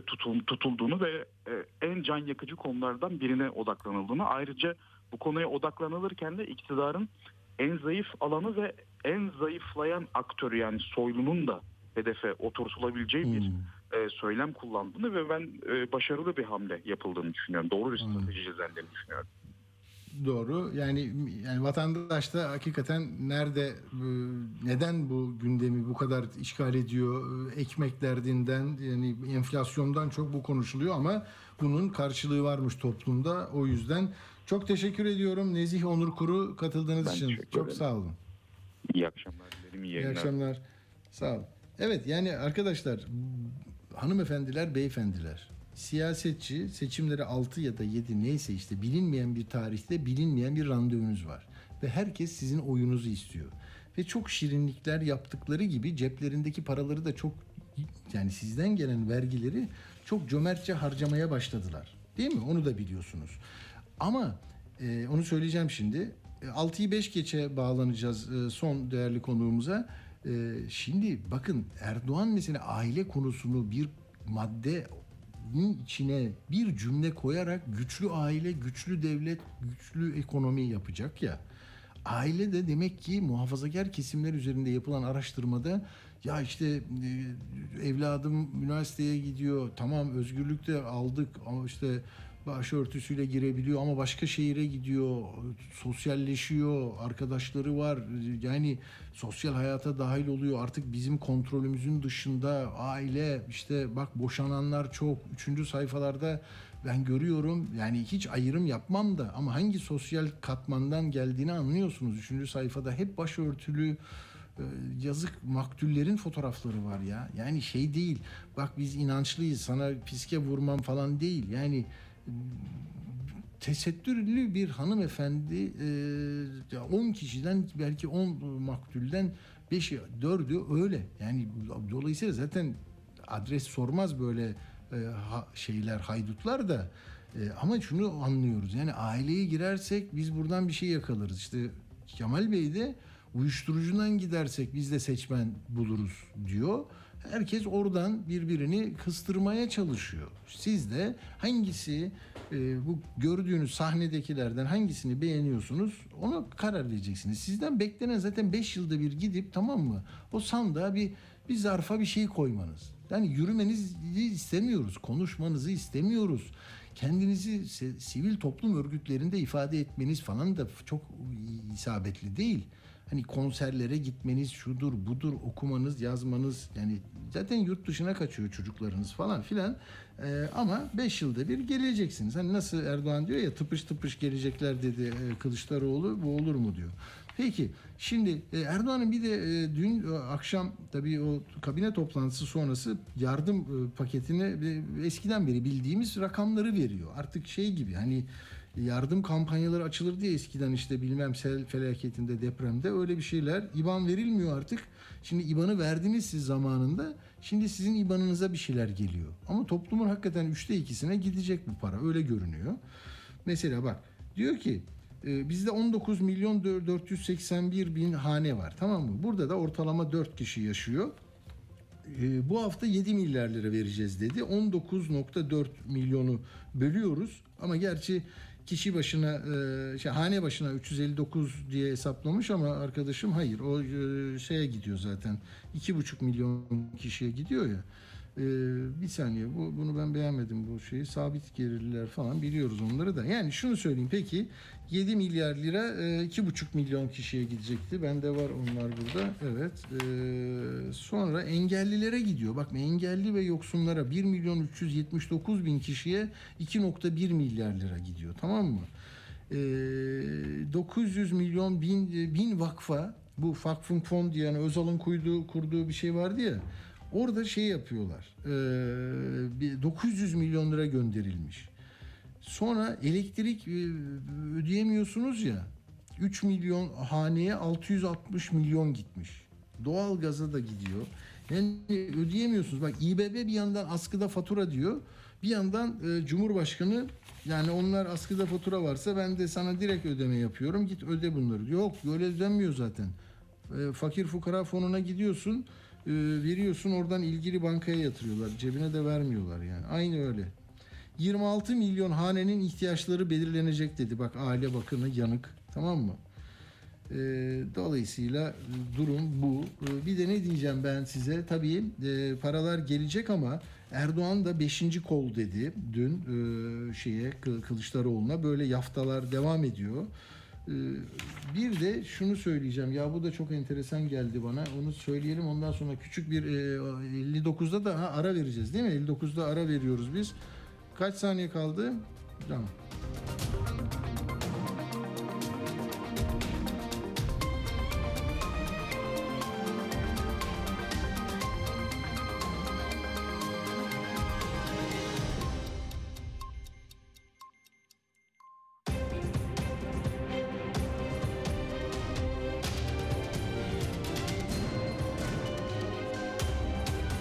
tutul, tutulduğunu ve e, en can yakıcı konulardan birine odaklanıldığını ayrıca bu konuya odaklanılırken de iktidarın en zayıf alanı ve en zayıflayan aktörü yani soylunun da hedefe oturtulabileceği bir e, söylem kullandığını ve ben e, başarılı bir hamle yapıldığını düşünüyorum. Doğru bir strateji izlendiğini düşünüyorum. Doğru. Yani yani vatandaş da hakikaten nerede e, neden bu gündemi bu kadar işgal ediyor? E, Ekmek derdinden yani enflasyondan çok bu konuşuluyor ama bunun karşılığı varmış toplumda. O yüzden çok teşekkür ediyorum Nezih Onur Kuru katıldığınız Ben için. Çok ederim. sağ olun. İyi akşamlar dilerim. iyi İyi akşamlar. Sağ olun. Evet yani arkadaşlar hanımefendiler, beyefendiler siyasetçi seçimleri 6 ya da 7 neyse işte bilinmeyen bir tarihte bilinmeyen bir randevunuz var. Ve herkes sizin oyunuzu istiyor. Ve çok şirinlikler yaptıkları gibi ceplerindeki paraları da çok yani sizden gelen vergileri çok cömertçe harcamaya başladılar. Değil mi? Onu da biliyorsunuz. Ama e, onu söyleyeceğim şimdi. E, 6'yı 5 geçe bağlanacağız e, son değerli konuğumuza. E, şimdi bakın Erdoğan mesela aile konusunu bir maddenin içine bir cümle koyarak güçlü aile, güçlü devlet, güçlü ekonomi yapacak ya. Aile de demek ki muhafazakar kesimler üzerinde yapılan araştırmada ya işte e, evladım üniversiteye gidiyor tamam özgürlük de aldık ama işte başörtüsüyle girebiliyor ama başka şehire gidiyor sosyalleşiyor arkadaşları var yani sosyal hayata dahil oluyor artık bizim kontrolümüzün dışında aile işte bak boşananlar çok üçüncü sayfalarda ben görüyorum yani hiç ayrım yapmam da ama hangi sosyal katmandan geldiğini anlıyorsunuz. Üçüncü sayfada hep başörtülü e, yazık maktullerin fotoğrafları var ya. Yani şey değil bak biz inançlıyız sana piske vurmam falan değil. Yani tesettürlü bir hanımefendi 10 kişiden belki 10 maktulden 5'i 4'ü öyle. Yani dolayısıyla zaten adres sormaz böyle e, şeyler haydutlar da E, ama şunu anlıyoruz yani aileye girersek biz buradan bir şey yakalarız işte Kemal Bey de uyuşturucundan gidersek biz de seçmen buluruz diyor. Herkes oradan birbirini kıstırmaya çalışıyor. Siz de hangisi e, bu gördüğünüz sahnedekilerden hangisini beğeniyorsunuz ona karar vereceksiniz. Sizden beklenen zaten 5 yılda bir gidip tamam mı o sandığa bir bir zarfa bir şey koymanız. Yani yürümenizi istemiyoruz, konuşmanızı istemiyoruz. Kendinizi sivil toplum örgütlerinde ifade etmeniz falan da çok isabetli değil. Hani konserlere gitmeniz şudur budur okumanız yazmanız yani zaten yurt dışına kaçıyor çocuklarınız falan filan Ee, ama 5 yılda bir geleceksiniz. Hani nasıl Erdoğan diyor ya tıpış tıpış gelecekler dedi e, Kılıçdaroğlu bu olur mu diyor. Peki şimdi e, Erdoğan'ın bir de e, dün e, akşam tabii o kabine toplantısı sonrası yardım e, paketini e, eskiden beri bildiğimiz rakamları veriyor. Artık şey gibi hani yardım kampanyaları açılır diye eskiden işte bilmem sel felaketinde depremde öyle bir şeyler IBAN verilmiyor artık. Şimdi IBAN'ı verdiniz siz zamanında. Şimdi sizin IBAN'ınıza bir şeyler geliyor. Ama toplumun hakikaten üçte ikisine gidecek bu para. Öyle görünüyor. Mesela bak diyor ki Ee, bizde 19 milyon 481 bin hane var tamam mı? Burada da ortalama 4 kişi yaşıyor. Ee, bu hafta 7 milyar lira vereceğiz dedi. 19.4 milyonu bölüyoruz ama gerçi kişi başına e, şey, hane başına 359 diye hesaplamış ama arkadaşım hayır o e, şeye gidiyor zaten 2,5 milyon kişiye gidiyor ya. Ee, bir saniye bu bunu ben beğenmedim bu şeyi. Sabit gelirliler falan biliyoruz onları da. Yani şunu söyleyeyim peki 7 milyar lira e, 2,5 milyon kişiye gidecekti. Bende var onlar burada. Evet Ee, sonra engellilere gidiyor. Bak engelli ve yoksunlara 1 milyon 379 bin kişiye 2.1 milyar lira gidiyor tamam mı? Ee, 900 milyon bin, bin vakfa bu Vakfın diye yani Özal'ın kurduğu, kurduğu bir şey vardı ya Orada şey yapıyorlar. E, bir 900 milyon lira gönderilmiş. Sonra elektrik e, ödeyemiyorsunuz ya. 3 milyon haneye 660 milyon gitmiş. Doğal gaza da gidiyor. Yani ödeyemiyorsunuz. Bak İBB bir yandan askıda fatura diyor. Bir yandan e, Cumhurbaşkanı yani onlar askıda fatura varsa ben de sana direkt ödeme yapıyorum. Git öde bunları. Yok öyle ödenmiyor zaten. E, fakir fukara fonuna gidiyorsun veriyorsun oradan ilgili bankaya yatırıyorlar. Cebine de vermiyorlar yani. Aynı öyle. 26 milyon hanenin ihtiyaçları belirlenecek dedi. Bak aile bakımı yanık. Tamam mı? E, dolayısıyla durum bu. E, bir de ne diyeceğim ben size? Tabii e, paralar gelecek ama Erdoğan da 5. kol dedi dün e, şeye Kılıçdaroğlu'na. Böyle yaftalar devam ediyor. Ee, bir de şunu söyleyeceğim. Ya bu da çok enteresan geldi bana. Onu söyleyelim. Ondan sonra küçük bir 59'da da ha, ara vereceğiz değil mi? 59'da ara veriyoruz biz. Kaç saniye kaldı? Tamam.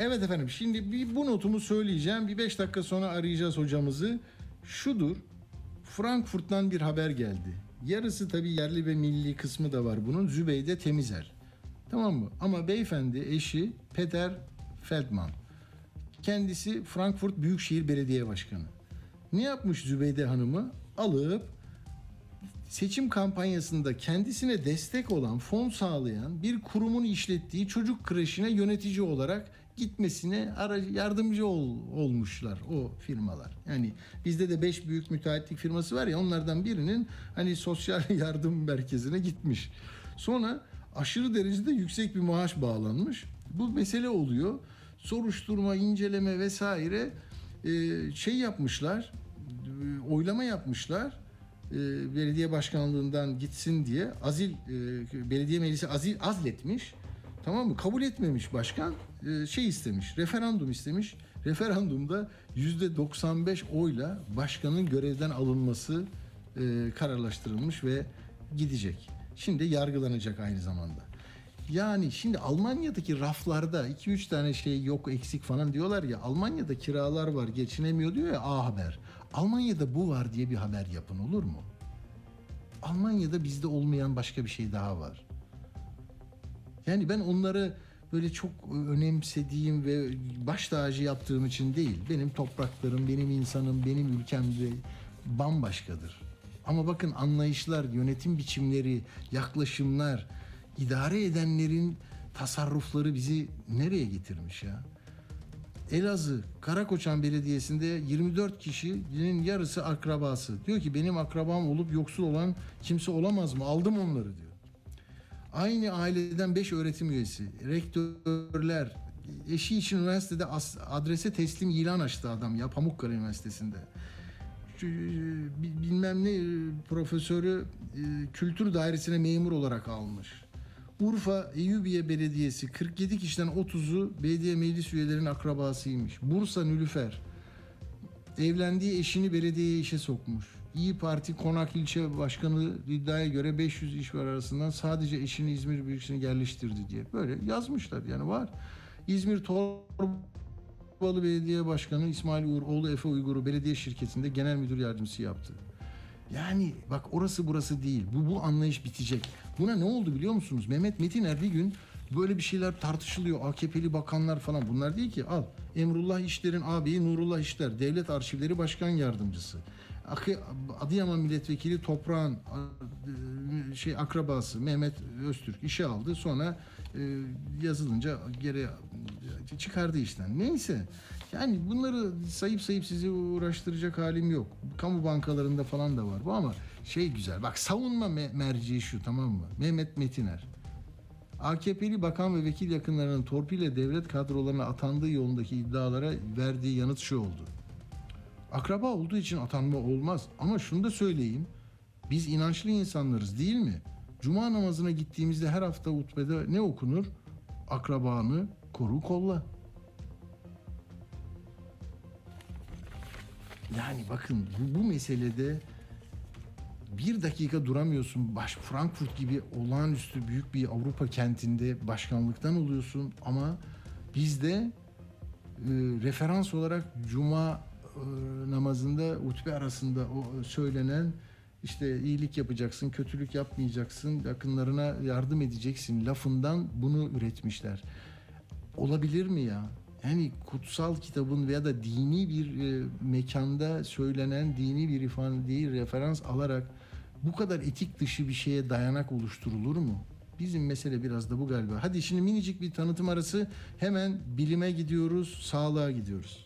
Evet efendim şimdi bir bu notumu söyleyeceğim. Bir beş dakika sonra arayacağız hocamızı. Şudur. Frankfurt'tan bir haber geldi. Yarısı tabii yerli ve milli kısmı da var bunun. Zübeyde Temizer. Tamam mı? Ama beyefendi eşi Peter Feldman. Kendisi Frankfurt Büyükşehir Belediye Başkanı. Ne yapmış Zübeyde Hanım'ı? Alıp seçim kampanyasında kendisine destek olan, fon sağlayan bir kurumun işlettiği çocuk kreşine yönetici olarak gitmesine yardımcı ol, olmuşlar o firmalar. Yani bizde de beş büyük müteahhitlik firması var ya onlardan birinin hani sosyal yardım merkezine gitmiş. Sonra aşırı derecede yüksek bir maaş bağlanmış. Bu mesele oluyor. Soruşturma, inceleme vesaire e, şey yapmışlar. E, oylama yapmışlar e, belediye başkanlığından gitsin diye azil belediye meclisi azil azletmiş. Tamam mı? Kabul etmemiş başkan. E, şey istemiş, referandum istemiş. Referandumda yüzde 95 oyla başkanın görevden alınması e, kararlaştırılmış ve gidecek. Şimdi yargılanacak aynı zamanda. Yani şimdi Almanya'daki raflarda 2-3 tane şey yok eksik falan diyorlar ya Almanya'da kiralar var geçinemiyor diyor ya A Haber. Almanya'da bu var diye bir haber yapın olur mu? Almanya'da bizde olmayan başka bir şey daha var. Yani ben onları böyle çok önemsediğim ve baş tacı yaptığım için değil. Benim topraklarım, benim insanım, benim ülkemde bambaşkadır. Ama bakın anlayışlar, yönetim biçimleri, yaklaşımlar, idare edenlerin tasarrufları bizi nereye getirmiş ya? Elazığ Karakoçan Belediyesi'nde 24 kişinin yarısı akrabası. Diyor ki benim akrabam olup yoksul olan kimse olamaz mı? Aldım onları diyor. Aynı aileden 5 öğretim üyesi, rektörler, eşi için üniversitede adrese teslim ilan açtı adam ya Pamukkale Üniversitesi'nde. bi- bilmem ne profesörü e, kültür dairesine memur olarak almış. Urfa Eyyubiye Belediyesi 47 kişiden 30'u belediye meclis üyelerinin akrabasıymış. Bursa Nülüfer evlendiği eşini belediyeye işe sokmuş. İyi Parti Konak ilçe başkanı iddiaya göre 500 işver arasından sadece eşini İzmir Büyükşehir'e yerleştirdi diye. Böyle yazmışlar yani var. İzmir Torbalı Belediye Başkanı İsmail Uğur oğlu Efe Uygur'u belediye şirketinde genel müdür yardımcısı yaptı. Yani bak orası burası değil. Bu bu anlayış bitecek. Buna ne oldu biliyor musunuz? Mehmet Metiner bir gün böyle bir şeyler tartışılıyor. AKP'li bakanlar falan. Bunlar değil ki. Al. Emrullah İşler'in ağabeyi Nurullah İşler. Devlet Arşivleri Başkan Yardımcısı. Adıyaman Milletvekili Toprağın a- şey akrabası Mehmet Öztürk işe aldı. Sonra e, yazılınca geri çıkardı işten. Neyse. Yani bunları sayıp sayıp sizi uğraştıracak halim yok. Kamu bankalarında falan da var bu ama şey güzel. Bak savunma me- merciği şu tamam mı? Mehmet Metiner. AKP'li bakan ve vekil yakınlarının torpille devlet kadrolarına atandığı yolundaki iddialara verdiği yanıt şu oldu. Akraba olduğu için atanma olmaz ama şunu da söyleyeyim. Biz inançlı insanlarız değil mi? Cuma namazına gittiğimizde her hafta hutbede ne okunur? Akrabanı koru kolla. Yani bakın bu, bu meselede bir dakika duramıyorsun. Baş Frankfurt gibi olağanüstü büyük bir Avrupa kentinde başkanlıktan oluyorsun ama bizde e, referans olarak cuma namazında hutbe arasında o söylenen işte iyilik yapacaksın, kötülük yapmayacaksın, yakınlarına yardım edeceksin lafından bunu üretmişler. Olabilir mi ya? Yani kutsal kitabın veya da dini bir e, mekanda söylenen dini bir ifadeyi referans alarak bu kadar etik dışı bir şeye dayanak oluşturulur mu? Bizim mesele biraz da bu galiba. Hadi şimdi minicik bir tanıtım arası hemen bilime gidiyoruz, sağlığa gidiyoruz.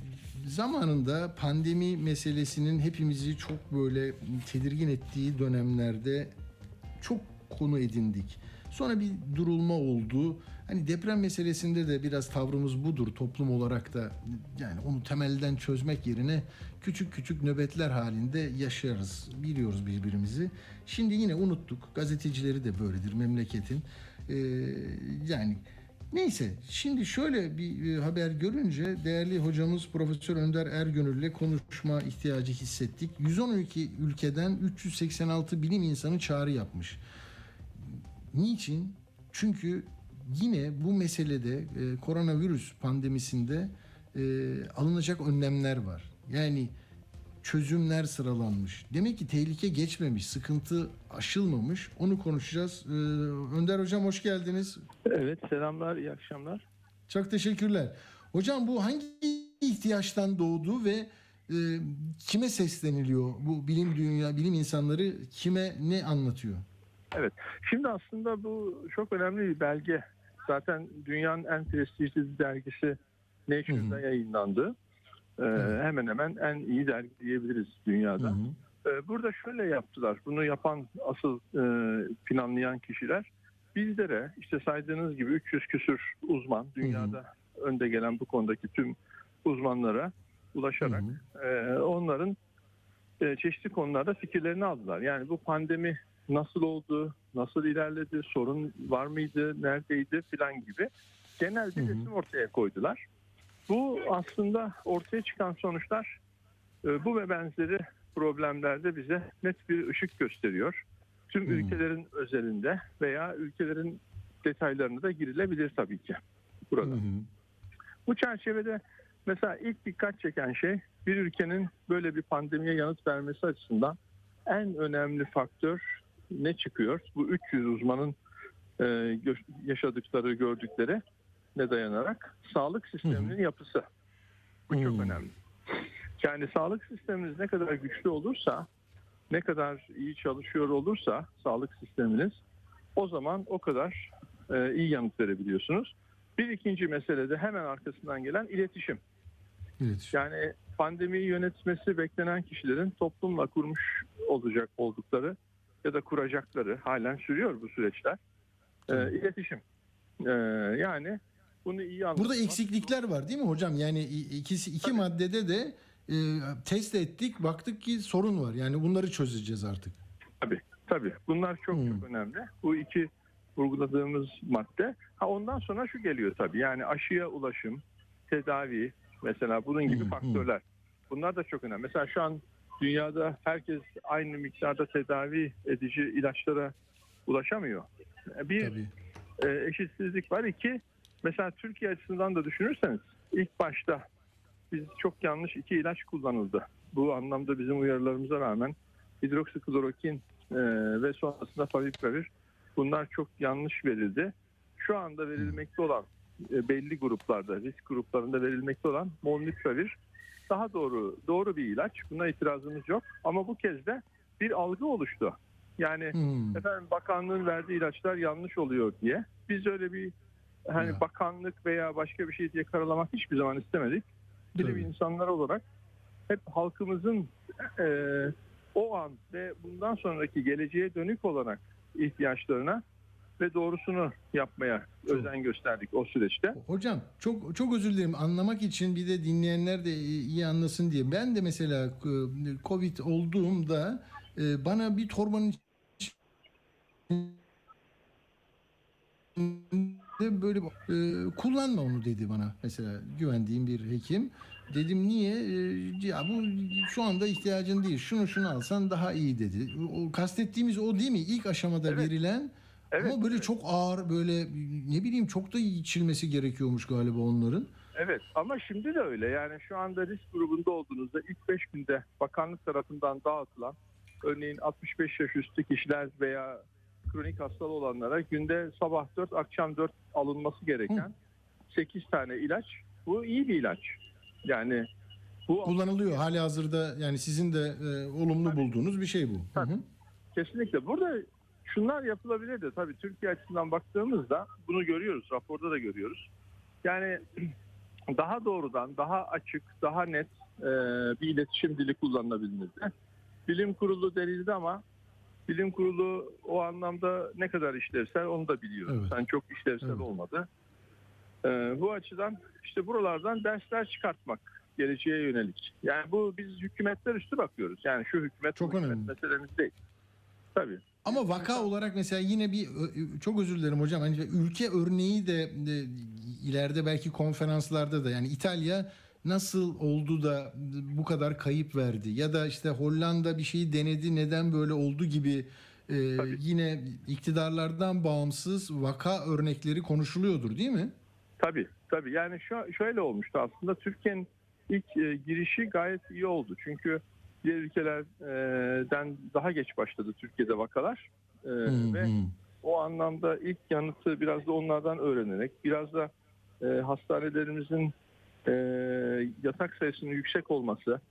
Zamanında pandemi meselesinin hepimizi çok böyle tedirgin ettiği dönemlerde çok konu edindik. Sonra bir durulma oldu. Hani deprem meselesinde de biraz tavrımız budur toplum olarak da. Yani onu temelden çözmek yerine küçük küçük nöbetler halinde yaşarız. Biliyoruz birbirimizi. Şimdi yine unuttuk. Gazetecileri de böyledir memleketin. Ee, yani Neyse şimdi şöyle bir e, haber görünce değerli hocamız Profesör Önder Ergönül ile konuşma ihtiyacı hissettik. 112 ülkeden 386 bilim insanı çağrı yapmış. Niçin? Çünkü yine bu meselede e, koronavirüs pandemisinde e, alınacak önlemler var. Yani çözümler sıralanmış. Demek ki tehlike geçmemiş, sıkıntı aşılmamış. Onu konuşacağız. Ee, Önder Hocam hoş geldiniz. Evet selamlar iyi akşamlar. Çok teşekkürler. Hocam bu hangi ihtiyaçtan doğdu ve e, kime sesleniliyor? Bu bilim dünya, bilim insanları kime ne anlatıyor? Evet şimdi aslında bu çok önemli bir belge. Zaten dünyanın en prestijli dergisi Nature'da yayınlandı. Ee, hemen hemen en iyi dergi diyebiliriz dünyada. Ee, burada şöyle yaptılar. Bunu yapan asıl e, planlayan kişiler bizlere işte saydığınız gibi 300 küsür uzman dünyada önde gelen bu konudaki tüm uzmanlara ulaşarak e, onların e, çeşitli konularda fikirlerini aldılar. Yani bu pandemi nasıl oldu, nasıl ilerledi, sorun var mıydı, neredeydi filan gibi genel bir resim ortaya koydular. Bu aslında ortaya çıkan sonuçlar e, bu ve benzeri problemlerde bize net bir ışık gösteriyor. Tüm ülkelerin özelinde veya ülkelerin detaylarına da girilebilir tabii ki burada. Bu çerçevede mesela ilk dikkat çeken şey bir ülkenin böyle bir pandemiye yanıt vermesi açısından en önemli faktör ne çıkıyor? Bu 300 uzmanın e, yaşadıkları, gördükleri ne dayanarak? Sağlık sisteminin yapısı. Bu çok önemli. Yani sağlık sisteminiz ne kadar güçlü olursa, ne kadar iyi çalışıyor olursa sağlık sisteminiz o zaman o kadar e, iyi yanıt verebiliyorsunuz. Bir ikinci mesele de hemen arkasından gelen iletişim. İletişim. Yani pandemiyi yönetmesi beklenen kişilerin toplumla kurmuş olacak oldukları ya da kuracakları halen sürüyor bu süreçler. Ee, iletişim. Ee, yani bunu iyi anlamak. Burada eksiklikler var değil mi hocam? Yani ikisi iki maddede de e, test ettik, baktık ki sorun var. Yani bunları çözeceğiz artık. Tabii, tabii. Bunlar çok çok önemli. Bu iki vurguladığımız madde. Ha ondan sonra şu geliyor tabii. Yani aşıya ulaşım, tedavi mesela bunun gibi faktörler. Bunlar da çok önemli. Mesela şu an dünyada herkes aynı miktarda tedavi edici ilaçlara ulaşamıyor. Bir e, eşitsizlik var. İki, mesela Türkiye açısından da düşünürseniz ilk başta biz çok yanlış iki ilaç kullanıldı. Bu anlamda bizim uyarılarımıza rağmen hidroksiklorokin e, ve sonrasında favipiravir bunlar çok yanlış verildi. Şu anda verilmekte olan e, belli gruplarda, risk gruplarında verilmekte olan molnupiravir daha doğru doğru bir ilaç. Buna itirazımız yok. Ama bu kez de bir algı oluştu. Yani efendim bakanlığın verdiği ilaçlar yanlış oluyor diye. Biz öyle bir hani bakanlık veya başka bir şey diye karalamak hiçbir zaman istemedik. Bilim insanları olarak hep halkımızın e, o an ve bundan sonraki geleceğe dönük olarak ihtiyaçlarına ve doğrusunu yapmaya özen gösterdik o süreçte. Hocam çok çok özür dilerim anlamak için bir de dinleyenler de iyi anlasın diye. Ben de mesela e, Covid olduğumda e, bana bir torbanın böyle e, kullanma onu dedi bana mesela güvendiğim bir hekim. Dedim niye? E, ya bu şu anda ihtiyacın değil. Şunu şunu alsan daha iyi dedi. O kastettiğimiz o değil mi? İlk aşamada verilen ama böyle çok ağır böyle ne bileyim çok da içilmesi gerekiyormuş galiba onların. Evet ama şimdi de öyle. Yani şu anda risk grubunda olduğunuzda ilk 5 günde bakanlık tarafından dağıtılan örneğin 65 yaş üstü kişiler veya kronik hastalığı olanlara günde sabah 4 akşam 4 alınması gereken 8 tane ilaç. Bu iyi bir ilaç. Yani bu Kullanılıyor hali hazırda yani sizin de e, olumlu bulduğunuz bir şey bu. Hı hı. Kesinlikle. Burada şunlar yapılabilir de tabii Türkiye açısından baktığımızda bunu görüyoruz. Raporda da görüyoruz. Yani daha doğrudan, daha açık, daha net e, bir iletişim dili kullanılabilmesi. Bilim kurulu denildi ama bilim kurulu o anlamda ne kadar işlevsel onu da biliyoruz. Yani çok işlevsel olmadı. E, bu açıdan işte buralardan dersler çıkartmak geleceğe yönelik. Yani bu biz hükümetler üstü bakıyoruz. Yani şu hükümet, bu hükümet meselemiz değil. Tabii. Ama vaka olarak mesela yine bir çok özür dilerim hocam. Hani ülke örneği de, de ileride belki konferanslarda da yani İtalya nasıl oldu da bu kadar kayıp verdi? Ya da işte Hollanda bir şeyi denedi neden böyle oldu gibi e, yine iktidarlardan bağımsız vaka örnekleri konuşuluyordur değil mi? Tabii tabii. Yani şu, şöyle olmuştu aslında. Türkiye'nin ilk e, girişi gayet iyi oldu. Çünkü diğer ülkelerden daha geç başladı Türkiye'de vakalar E, ve o anlamda ilk yanıtı biraz da onlardan öğrenerek biraz da e, hastanelerimizin e, yatak sayısının yüksek olması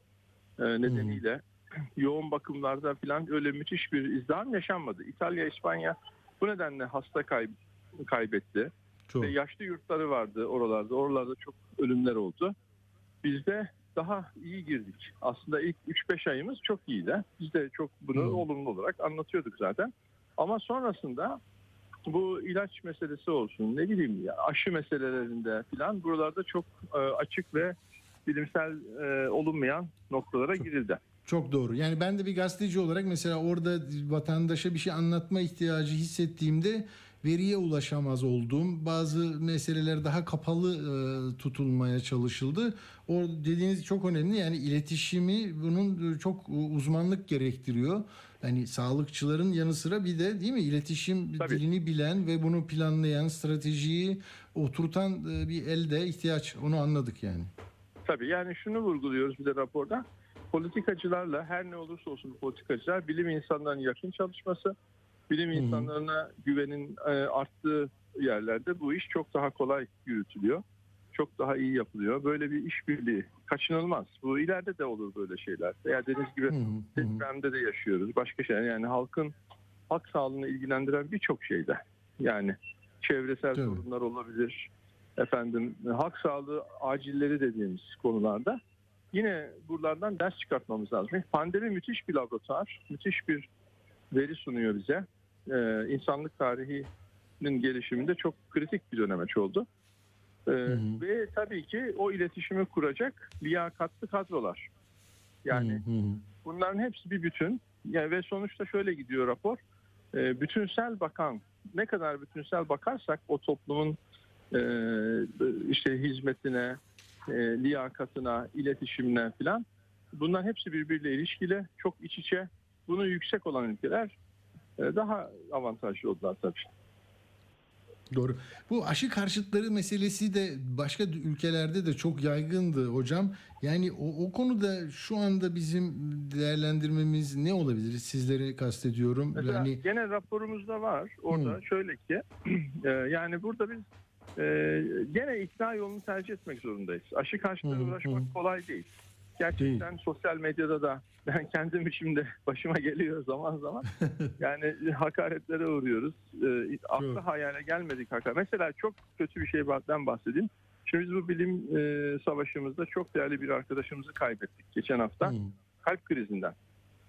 e, nedeniyle yoğun bakımlarda falan öyle müthiş bir izdiham yaşanmadı. İtalya, İspanya bu nedenle hasta kay- kaybetti. Ve yaşlı yurtları vardı oralarda. Oralarda çok ölümler oldu. Bizde daha iyi girdik. Aslında ilk 3-5 ayımız çok iyiydi. Biz de çok bunu olumlu olarak anlatıyorduk zaten. Ama sonrasında bu ilaç meselesi olsun ne bileyim ya aşı meselelerinde falan buralarda çok e, açık ve bilimsel e, olunmayan noktalara girildi. Çok doğru. Yani ben de bir gazeteci olarak mesela orada vatandaşa bir şey anlatma ihtiyacı hissettiğimde veriye ulaşamaz olduğum bazı meseleler daha kapalı e, tutulmaya çalışıldı. O dediğiniz çok önemli. Yani iletişimi bunun çok uzmanlık gerektiriyor. Yani sağlıkçıların yanı sıra bir de değil mi iletişim dilini bilen ve bunu planlayan, stratejiyi oturtan e, bir elde ihtiyaç. Onu anladık yani. Tabii yani şunu vurguluyoruz bir de raporda. Politikacılarla her ne olursa olsun politikacılar bilim insanlarının yakın çalışması, bilim insanlarına güvenin e, arttığı yerlerde bu iş çok daha kolay yürütülüyor. Çok daha iyi yapılıyor. Böyle bir işbirliği kaçınılmaz. Bu ileride de olur böyle şeyler. Veya dediğiniz gibi depremde de yaşıyoruz. Başka şeyler yani halkın halk sağlığını ilgilendiren birçok şeyde. Yani çevresel Tabii. sorunlar olabilir. Efendim halk sağlığı acilleri dediğimiz konularda yine buralardan ders çıkartmamız lazım. Pandemi müthiş bir laboratuvar, müthiş bir veri sunuyor bize. Ee, insanlık tarihinin gelişiminde çok kritik bir dönemeç oldu. Ee, Ve tabii ki o iletişimi kuracak liyakatlı kadrolar. Yani Hı hı. bunların hepsi bir bütün. Yani ve sonuçta şöyle gidiyor rapor. Ee, bütünsel bakan ne kadar bütünsel bakarsak o toplumun e, işte hizmetine, e, liyakatına, iletişimine filan bunlar hepsi birbiriyle ilişkili, çok iç içe. Bunu yüksek olan ülkeler e, daha avantajlı oldular tabii. Doğru. Bu aşı karşıtları meselesi de başka ülkelerde de çok yaygındı hocam. Yani o, o konuda şu anda bizim değerlendirmemiz ne olabilir? Sizleri kastediyorum. Mesela yani gene raporumuzda var. Orada Hı. şöyle ki e, yani burada biz e, gene ikna yolunu tercih etmek zorundayız. Aşı karşıtına Hı hı, uğraşmak hı. kolay değil. Gerçekten sosyal medyada da ben kendim işimde başıma geliyor zaman zaman. yani hakaretlere uğruyoruz. E, aklı hayale gelmedik hakaret. Mesela çok kötü bir şeyden bahsedeyim. Şimdi biz bu bilim e, savaşımızda çok değerli bir arkadaşımızı kaybettik geçen hafta. Kalp krizinden.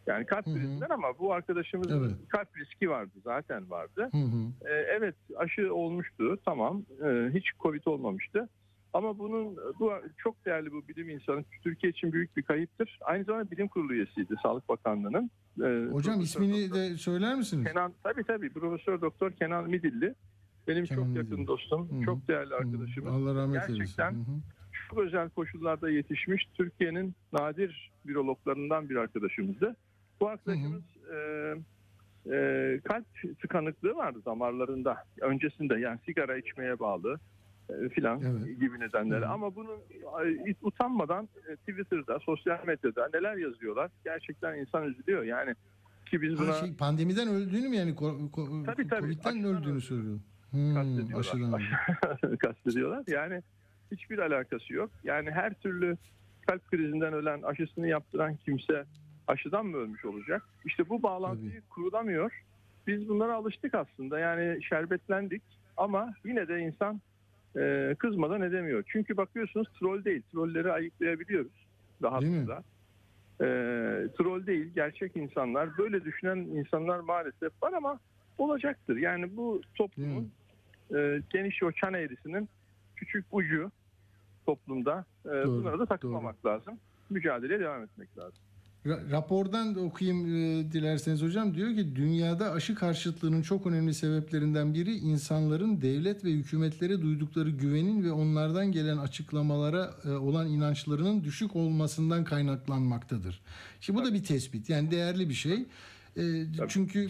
Yani kalp krizinden ama bu arkadaşımızın Evet. kalp riski vardı zaten vardı. Hı hı. Ee, evet aşı olmuştu tamam Ee, hiç covid olmamıştı. Ama bunun bu çok değerli bu bilim insanı Türkiye için büyük bir kayıptır. Aynı zamanda bilim kurulu üyesiydi Sağlık Bakanlığı'nın. Ee, hocam Profesör ismini Doktor de söyler misiniz? Kenan tabii tabii Profesör Doktor Kenan Midilli. Benim Kenan çok Midilli. yakın dostum, Hı hı. çok değerli arkadaşımız. Allah rahmet eylesin. Gerçekten Hı hı. çok özel koşullarda yetişmiş Türkiye'nin nadir virologlarından bir arkadaşımızdı. Bu arkadaşımız e, e, kalp tıkanıklığı vardı damarlarında öncesinde yani sigara içmeye bağlı e, filan gibi nedenleri. Ama bunun e, utanmadan e, Twitter'da, sosyal medyada neler yazıyorlar gerçekten insan üzülüyor. Yani ki biz buna Ha, şey, pandemiden öldüğünü mü yani ko- ko- Tabii, tabii. Covid'den öldüğünü söylüyor. Hmm, kastediyorlar. aşıdan kastediyorlar. Yani hiçbir alakası yok. Yani her türlü kalp krizinden ölen, aşısını yaptıran kimse aşıdan mı ölmüş olacak? İşte bu bağlantıyı kurulamıyor. Biz bunlara alıştık aslında. Yani şerbetlendik ama yine de insan e, kızmadan edemiyor. Çünkü bakıyorsunuz troll değil. Trolleri ayıklayabiliyoruz rahatlıkla. E, troll değil, gerçek insanlar. Böyle düşünen insanlar maalesef var ama olacaktır. Yani bu toplumun e, geniş o çan eğrisinin küçük ucu toplumda. E, bunlara da takılmamak lazım. Mücadeleye devam etmek lazım. Ra- rapordan da okuyayım e, dilerseniz hocam. Diyor ki dünyada aşı karşıtlığının çok önemli sebeplerinden biri insanların devlet ve hükümetlere duydukları güvenin ve onlardan gelen açıklamalara e, olan inançlarının düşük olmasından kaynaklanmaktadır. Şimdi bu da bir tespit. Yani değerli bir şey. E, çünkü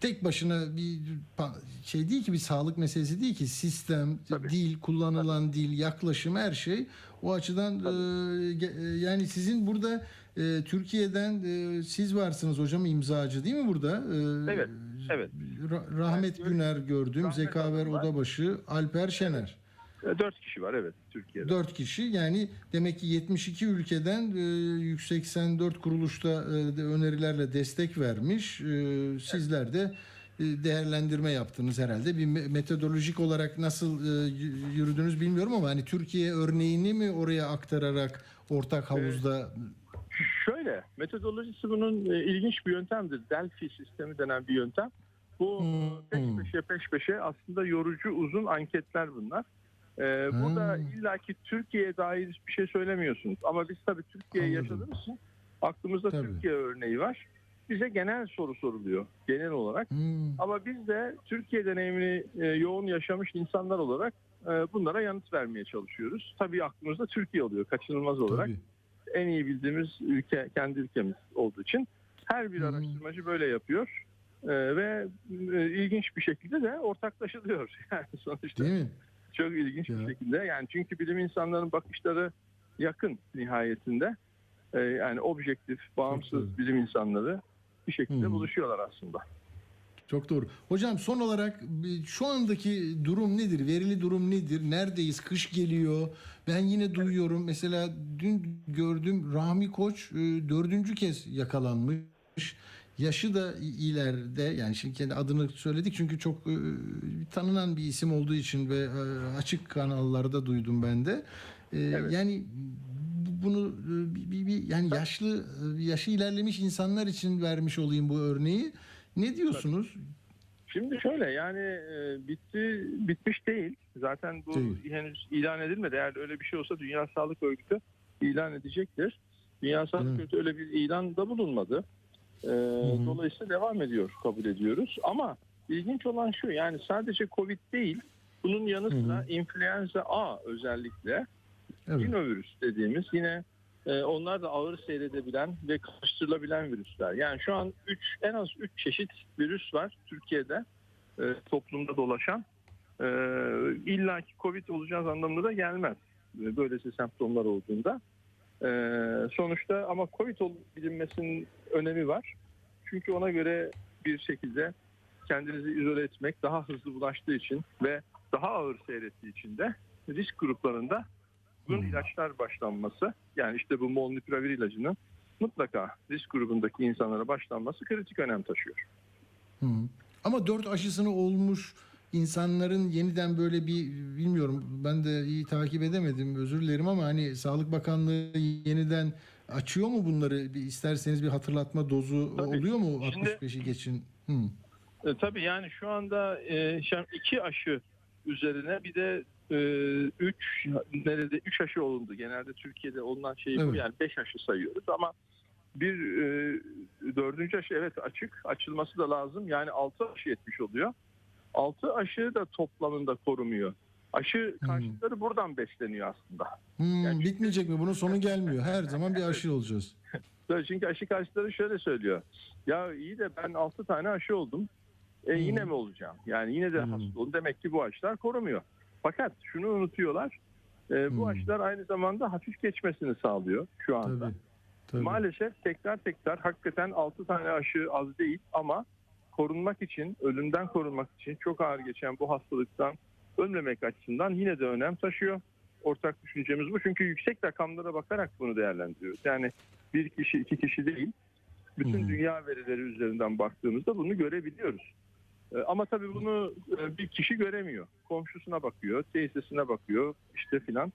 tek başına bir şey değil ki bir sağlık meselesi değil ki sistem, dil, kullanılan dil, yaklaşım her şey o açıdan e, e, yani sizin burada e, Türkiye'den e, siz varsınız hocam imzacı değil mi burada? E, Evet, evet. Ra- Rahmet Güner gördüm, Zekaver Odabaşı, Alper Şener. E, Dört kişi var evet Türkiye'de. Dört kişi yani demek ki 72 ülkeden e, 184 kuruluşta e, önerilerle destek vermiş. E, sizler de e, değerlendirme yaptınız herhalde. Bir me- metodolojik olarak nasıl e, yürüdünüz bilmiyorum ama hani Türkiye örneğini mi oraya aktararak ortak havuzda Şöyle, metodolojisi bunun e, ilginç bir yöntemdir. Delphi sistemi denen bir yöntem. Bu peş peşe peş peşe aslında yorucu uzun anketler bunlar. E, burada illaki Türkiye'ye dair bir şey söylemiyorsunuz. Ama biz tabii Türkiye'yi yaşadığımız için aklımızda Türkiye örneği var. Bize genel soru soruluyor genel olarak. Ama biz de Türkiye deneyimini e, yoğun yaşamış insanlar olarak e, bunlara yanıt vermeye çalışıyoruz. Tabii aklımızda Türkiye oluyor kaçınılmaz olarak en iyi bildiğimiz ülke kendi ülkemiz olduğu için her bir araştırmacı böyle yapıyor. Ee, ve e, ilginç bir şekilde de ortaklaşılıyor. Yani sonuçta Değil mi? çok ilginç bir şekilde. Yani çünkü bilim insanlarının bakışları yakın nihayetinde. Ee, yani objektif bağımsız bilim insanları bir şekilde buluşuyorlar aslında. Çok doğru. Hocam son olarak şu andaki durum nedir? Verili durum nedir? Neredeyiz? Kış geliyor. Ben yine duyuyorum. Mesela dün gördüm Rahmi Koç e, dördüncü kez yakalanmış. yaşı da ileride yani şimdi kendi adını söyledik çünkü çok e, tanınan bir isim olduğu için ve e, açık kanallarda duydum ben de. E, Yani bu- bunu bir, bir- bir- yani yaşlı yaşı ilerlemiş insanlar için vermiş olayım bu örneği. Ne diyorsunuz? Şimdi şöyle yani e, bitti bitmiş değil. Zaten bu Değil. henüz ilan edilmedi. Eğer öyle bir şey olsa Dünya Sağlık Örgütü ilan edecektir. Dünya Sağlık Örgütü öyle bir ilan da bulunmadı. E, Dolayısıyla devam ediyor kabul ediyoruz. Ama ilginç olan şu yani sadece Covid değil bunun yanı sıra influenza A özellikle Evet. rinovirüs dediğimiz yine onlar da ağır seyredebilen ve karıştırılabilen virüsler. Yani şu an üç, en az 3 çeşit virüs var Türkiye'de e, toplumda dolaşan. E, İlla ki Covid olacağız anlamına da gelmez. E, Böylesi semptomlar olduğunda. E, sonuçta ama Covid olup bilinmesinin önemi var. Çünkü ona göre bir şekilde kendinizi izole etmek daha hızlı bulaştığı için ve daha ağır seyrettiği için de risk gruplarında bunun ilaçlar başlanması yani işte bu molnupiravir ilacının mutlaka risk grubundaki insanlara başlanması kritik önem taşıyor. Hı. Ama dört aşısını olmuş insanların yeniden böyle bir bilmiyorum ben de iyi takip edemedim özür dilerim ama hani Sağlık Bakanlığı yeniden açıyor mu bunları bir isterseniz bir hatırlatma dozu oluyor mu Şimdi- 65'i geçin? Hı. E, tabii yani şu anda e, iki aşı üzerine bir de e, üç nerede üç aşı olundu. Genelde Türkiye'de olunan şey bu Evet. yani beş aşı sayıyoruz ama bir e, dördüncü aşı evet açık açılması da lazım yani altı aşı yetmiş oluyor. Altı aşı da toplamında korumuyor. Aşı karşıtları buradan besleniyor aslında. Hmm, bitmeyecek mi? Bunun sonu gelmiyor. Her zaman bir aşı olacağız. Çünkü aşı karşıtları şöyle söylüyor. Ya iyi de ben 6 tane aşı oldum. E yine mi olacağım? Yani yine de hasta oldum. Demek ki bu aşılar korumuyor. Fakat şunu unutuyorlar. E, bu aşılar aynı zamanda hafif geçmesini sağlıyor şu anda. Tabii. Tabii. Maalesef tekrar tekrar hakikaten 6 tane aşı az değil ama korunmak için, ölümden korunmak için çok ağır geçen bu hastalıktan ölmemek açısından yine de önem taşıyor. Ortak düşüncemiz bu. Çünkü yüksek rakamlara bakarak bunu değerlendiriyoruz. Yani bir kişi, iki kişi değil. Bütün dünya verileri üzerinden baktığımızda bunu görebiliyoruz. E, Ama tabii bunu e, bir kişi göremiyor. Komşusuna bakıyor, teyzesine bakıyor işte filan.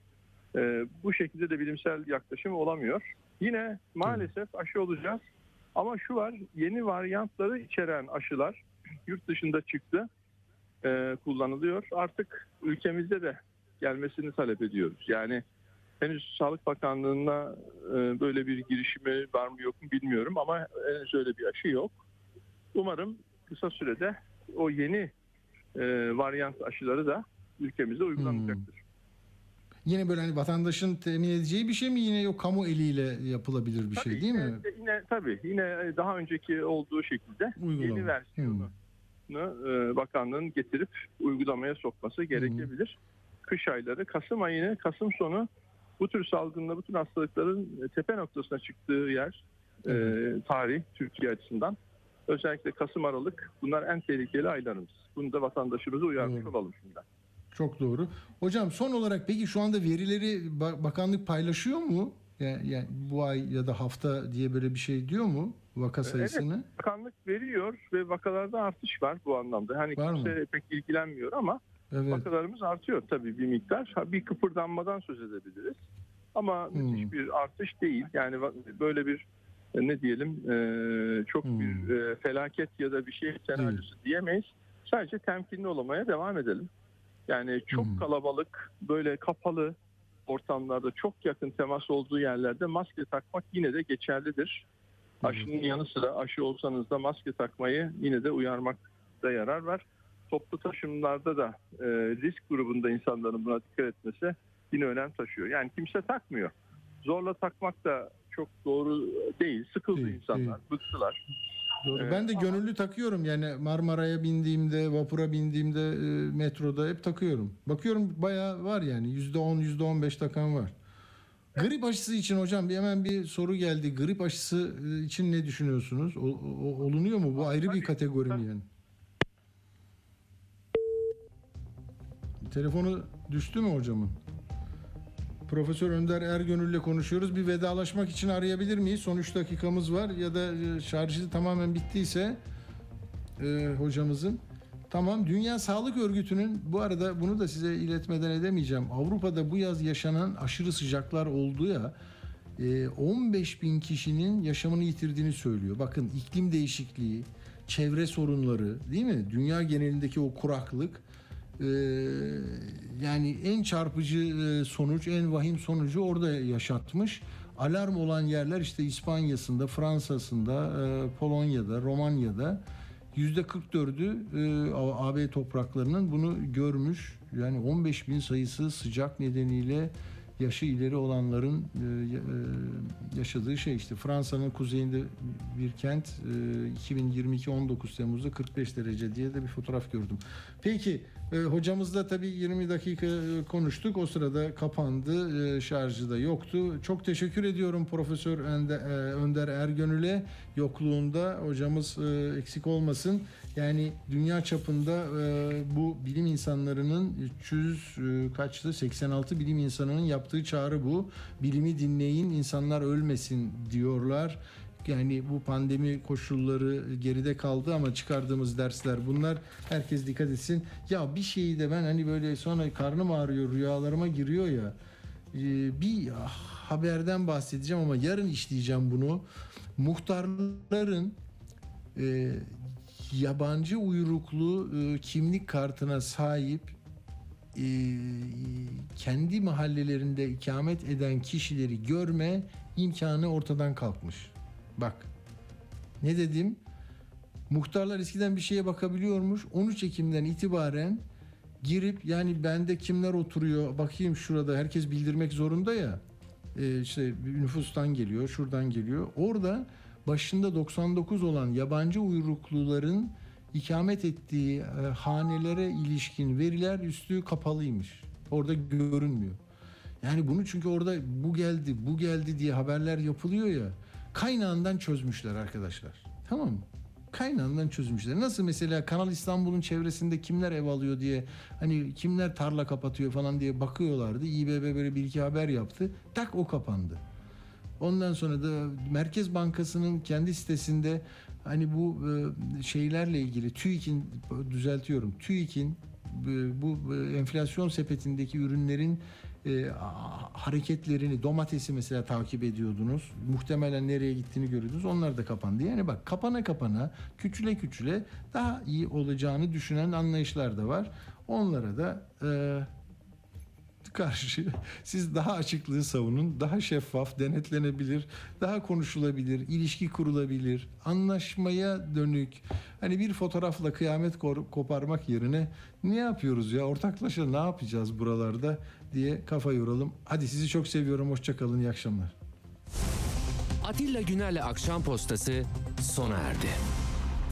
E, Bu şekilde de bilimsel yaklaşım olamıyor. Yine maalesef aşı olacağız. Ama şu var yeni varyantları içeren aşılar yurt dışında çıktı kullanılıyor. Artık ülkemizde de gelmesini talep ediyoruz. Yani henüz Sağlık Bakanlığı'na böyle bir girişimi var mı yok mu bilmiyorum ama henüz öyle bir aşı yok. Umarım kısa sürede o yeni e, varyant aşıları da ülkemizde uygulanacaktır. Yine böyle hani vatandaşın temin edeceği bir şey mi yine yok kamu eliyle yapılabilir bir şey değil mi? Yine, yine tabii yine daha önceki olduğu şekilde Uygulama. yeni versiyonu e, bakanlığın getirip uygulamaya sokması gerekebilir. Kış ayları, Kasım ayını, Kasım sonu bu tür salgınla, bu tür hastalıkların tepe noktasına çıktığı yer, e, tarih Türkiye açısından. Özellikle Kasım Aralık bunlar en tehlikeli aylarımız. Bunu da vatandaşımıza uyarmış olalım şimdiden. Çok doğru. Hocam son olarak peki şu anda verileri ba- bakanlık paylaşıyor mu? Yani, yani bu ay ya da hafta diye böyle bir şey diyor mu vaka sayısını? Evet, bakanlık veriyor ve vakalarda artış var bu anlamda. Hani Var mı? kimse pek ilgilenmiyor ama Evet. vakalarımız artıyor tabii bir miktar. Bir kıpırdanmadan söz edebiliriz. Ama Hmm. müthiş bir artış değil. Yani böyle bir ne diyelim e, çok Hmm. bir e, felaket ya da bir şey senaryosu diyemeyiz. Sadece temkinli olmaya devam edelim. Yani çok Hmm. kalabalık, böyle kapalı ortamlarda çok yakın temas olduğu yerlerde maske takmak yine de geçerlidir. Aşının yanı sıra aşı olsanız da maske takmayı yine de uyarmakta yarar var. Toplu taşımlarda da e, risk grubunda insanların buna dikkat etmesi yine önem taşıyor. Yani kimse takmıyor. Zorla takmak da çok doğru değil. Sıkıldı insanlar, bıktılar. Doğru. Evet, ben de gönüllü takıyorum yani Marmara'ya bindiğimde, vapura bindiğimde, e, metroda hep takıyorum. Bakıyorum bayağı var yani %10, %15 takan var. Grip aşısı için hocam bir hemen bir soru geldi. Grip aşısı e, için ne düşünüyorsunuz? O, o- olunuyor mu? Bu ayrı bir kategori mi yani? Telefonu düştü mü hocamın? Profesör Önder Ergönül'le konuşuyoruz. Bir vedalaşmak için arayabilir miyiz? Son 3 dakikamız var ya da e, şarjı tamamen bittiyse e, hocamızın. Tamam Dünya Sağlık Örgütü'nün bu arada bunu da size iletmeden edemeyeceğim. Avrupa'da bu yaz yaşanan aşırı sıcaklar oldu ya e, 15 bin kişinin yaşamını yitirdiğini söylüyor. Bakın iklim değişikliği, çevre sorunları değil mi? Dünya genelindeki o kuraklık e, yani en çarpıcı e, sonuç, en vahim sonucu orada yaşatmış. Alarm olan yerler işte İspanya'sında, Fransa'sında, e, Polonya'da, Romanya'da yüzde 44'ü e, AB topraklarının bunu görmüş. Yani 15 bin sayısı sıcak nedeniyle yaşı ileri olanların yaşadığı şey işte Fransa'nın kuzeyinde bir kent e, 2022 19 Temmuz'da 45 derece diye de bir fotoğraf gördüm. Peki e, hocamızla tabii 20 dakika e, konuştuk. O sırada kapandı. E, şarjı da yoktu. Çok teşekkür ediyorum Profesör e, Önder Ergönül'e yokluğunda hocamız e, eksik olmasın. Yani dünya çapında e, bu bilim insanlarının 300 e, kaçtı 86 bilim insanının yaptığı çağrı bu. Bilimi dinleyin insanlar ölmesin diyorlar. Yani bu pandemi koşulları geride kaldı ama çıkardığımız dersler bunlar. Herkes dikkat etsin. Ya bir şeyi de ben hani böyle sonra karnım ağrıyor rüyalarıma giriyor ya. e, bir haberden bahsedeceğim ama yarın işleyeceğim bunu. Muhtarların e, yabancı uyruklu e, kimlik kartına sahip e, kendi mahallelerinde ikamet eden kişileri görme imkanı ortadan kalkmış. Bak ne dedim? Muhtarlar eskiden bir şeye bakabiliyormuş. 13 Ekim'den itibaren girip yani bende kimler oturuyor bakayım şurada herkes bildirmek zorunda ya. Ee, işte nüfustan geliyor, şuradan geliyor. Orada başında 99 olan yabancı uyrukluların ikamet ettiği e, hanelere ilişkin veriler üstü kapalıymış. Orada görünmüyor. Yani bunu çünkü orada bu geldi, bu geldi diye haberler yapılıyor ya. Kaynağından çözmüşler arkadaşlar. Tamam mı? Kaynağından çözmüşler. Nasıl mesela Kanal İstanbul'un çevresinde kimler ev alıyor diye hani kimler tarla kapatıyor falan diye bakıyorlardı. İBB böyle bir iki haber yaptı. Tak o kapandı. Ondan sonra da Merkez Bankası'nın kendi sitesinde hani bu e, şeylerle ilgili TÜİK'in düzeltiyorum. TÜİK'in e, bu e, enflasyon sepetindeki ürünlerin hareketlerini domatesi mesela takip ediyordunuz. Muhtemelen nereye gittiğini görüyordunuz. Onlar da kapandı. Yani bak kapana kapana küçüle küçüle daha iyi olacağını düşünen anlayışlar da var. Onlara da karşı siz daha açıklığı savunun, daha şeffaf, denetlenebilir, daha konuşulabilir, ilişki kurulabilir, anlaşmaya dönük. Hani bir fotoğrafla kıyamet koparmak yerine ne yapıyoruz ya ortaklaşa ne yapacağız buralarda diye kafa yoralım. Hadi sizi çok seviyorum. Hoşça kalın. İyi akşamlar. Atilla Güner'le Akşam Postası sona erdi.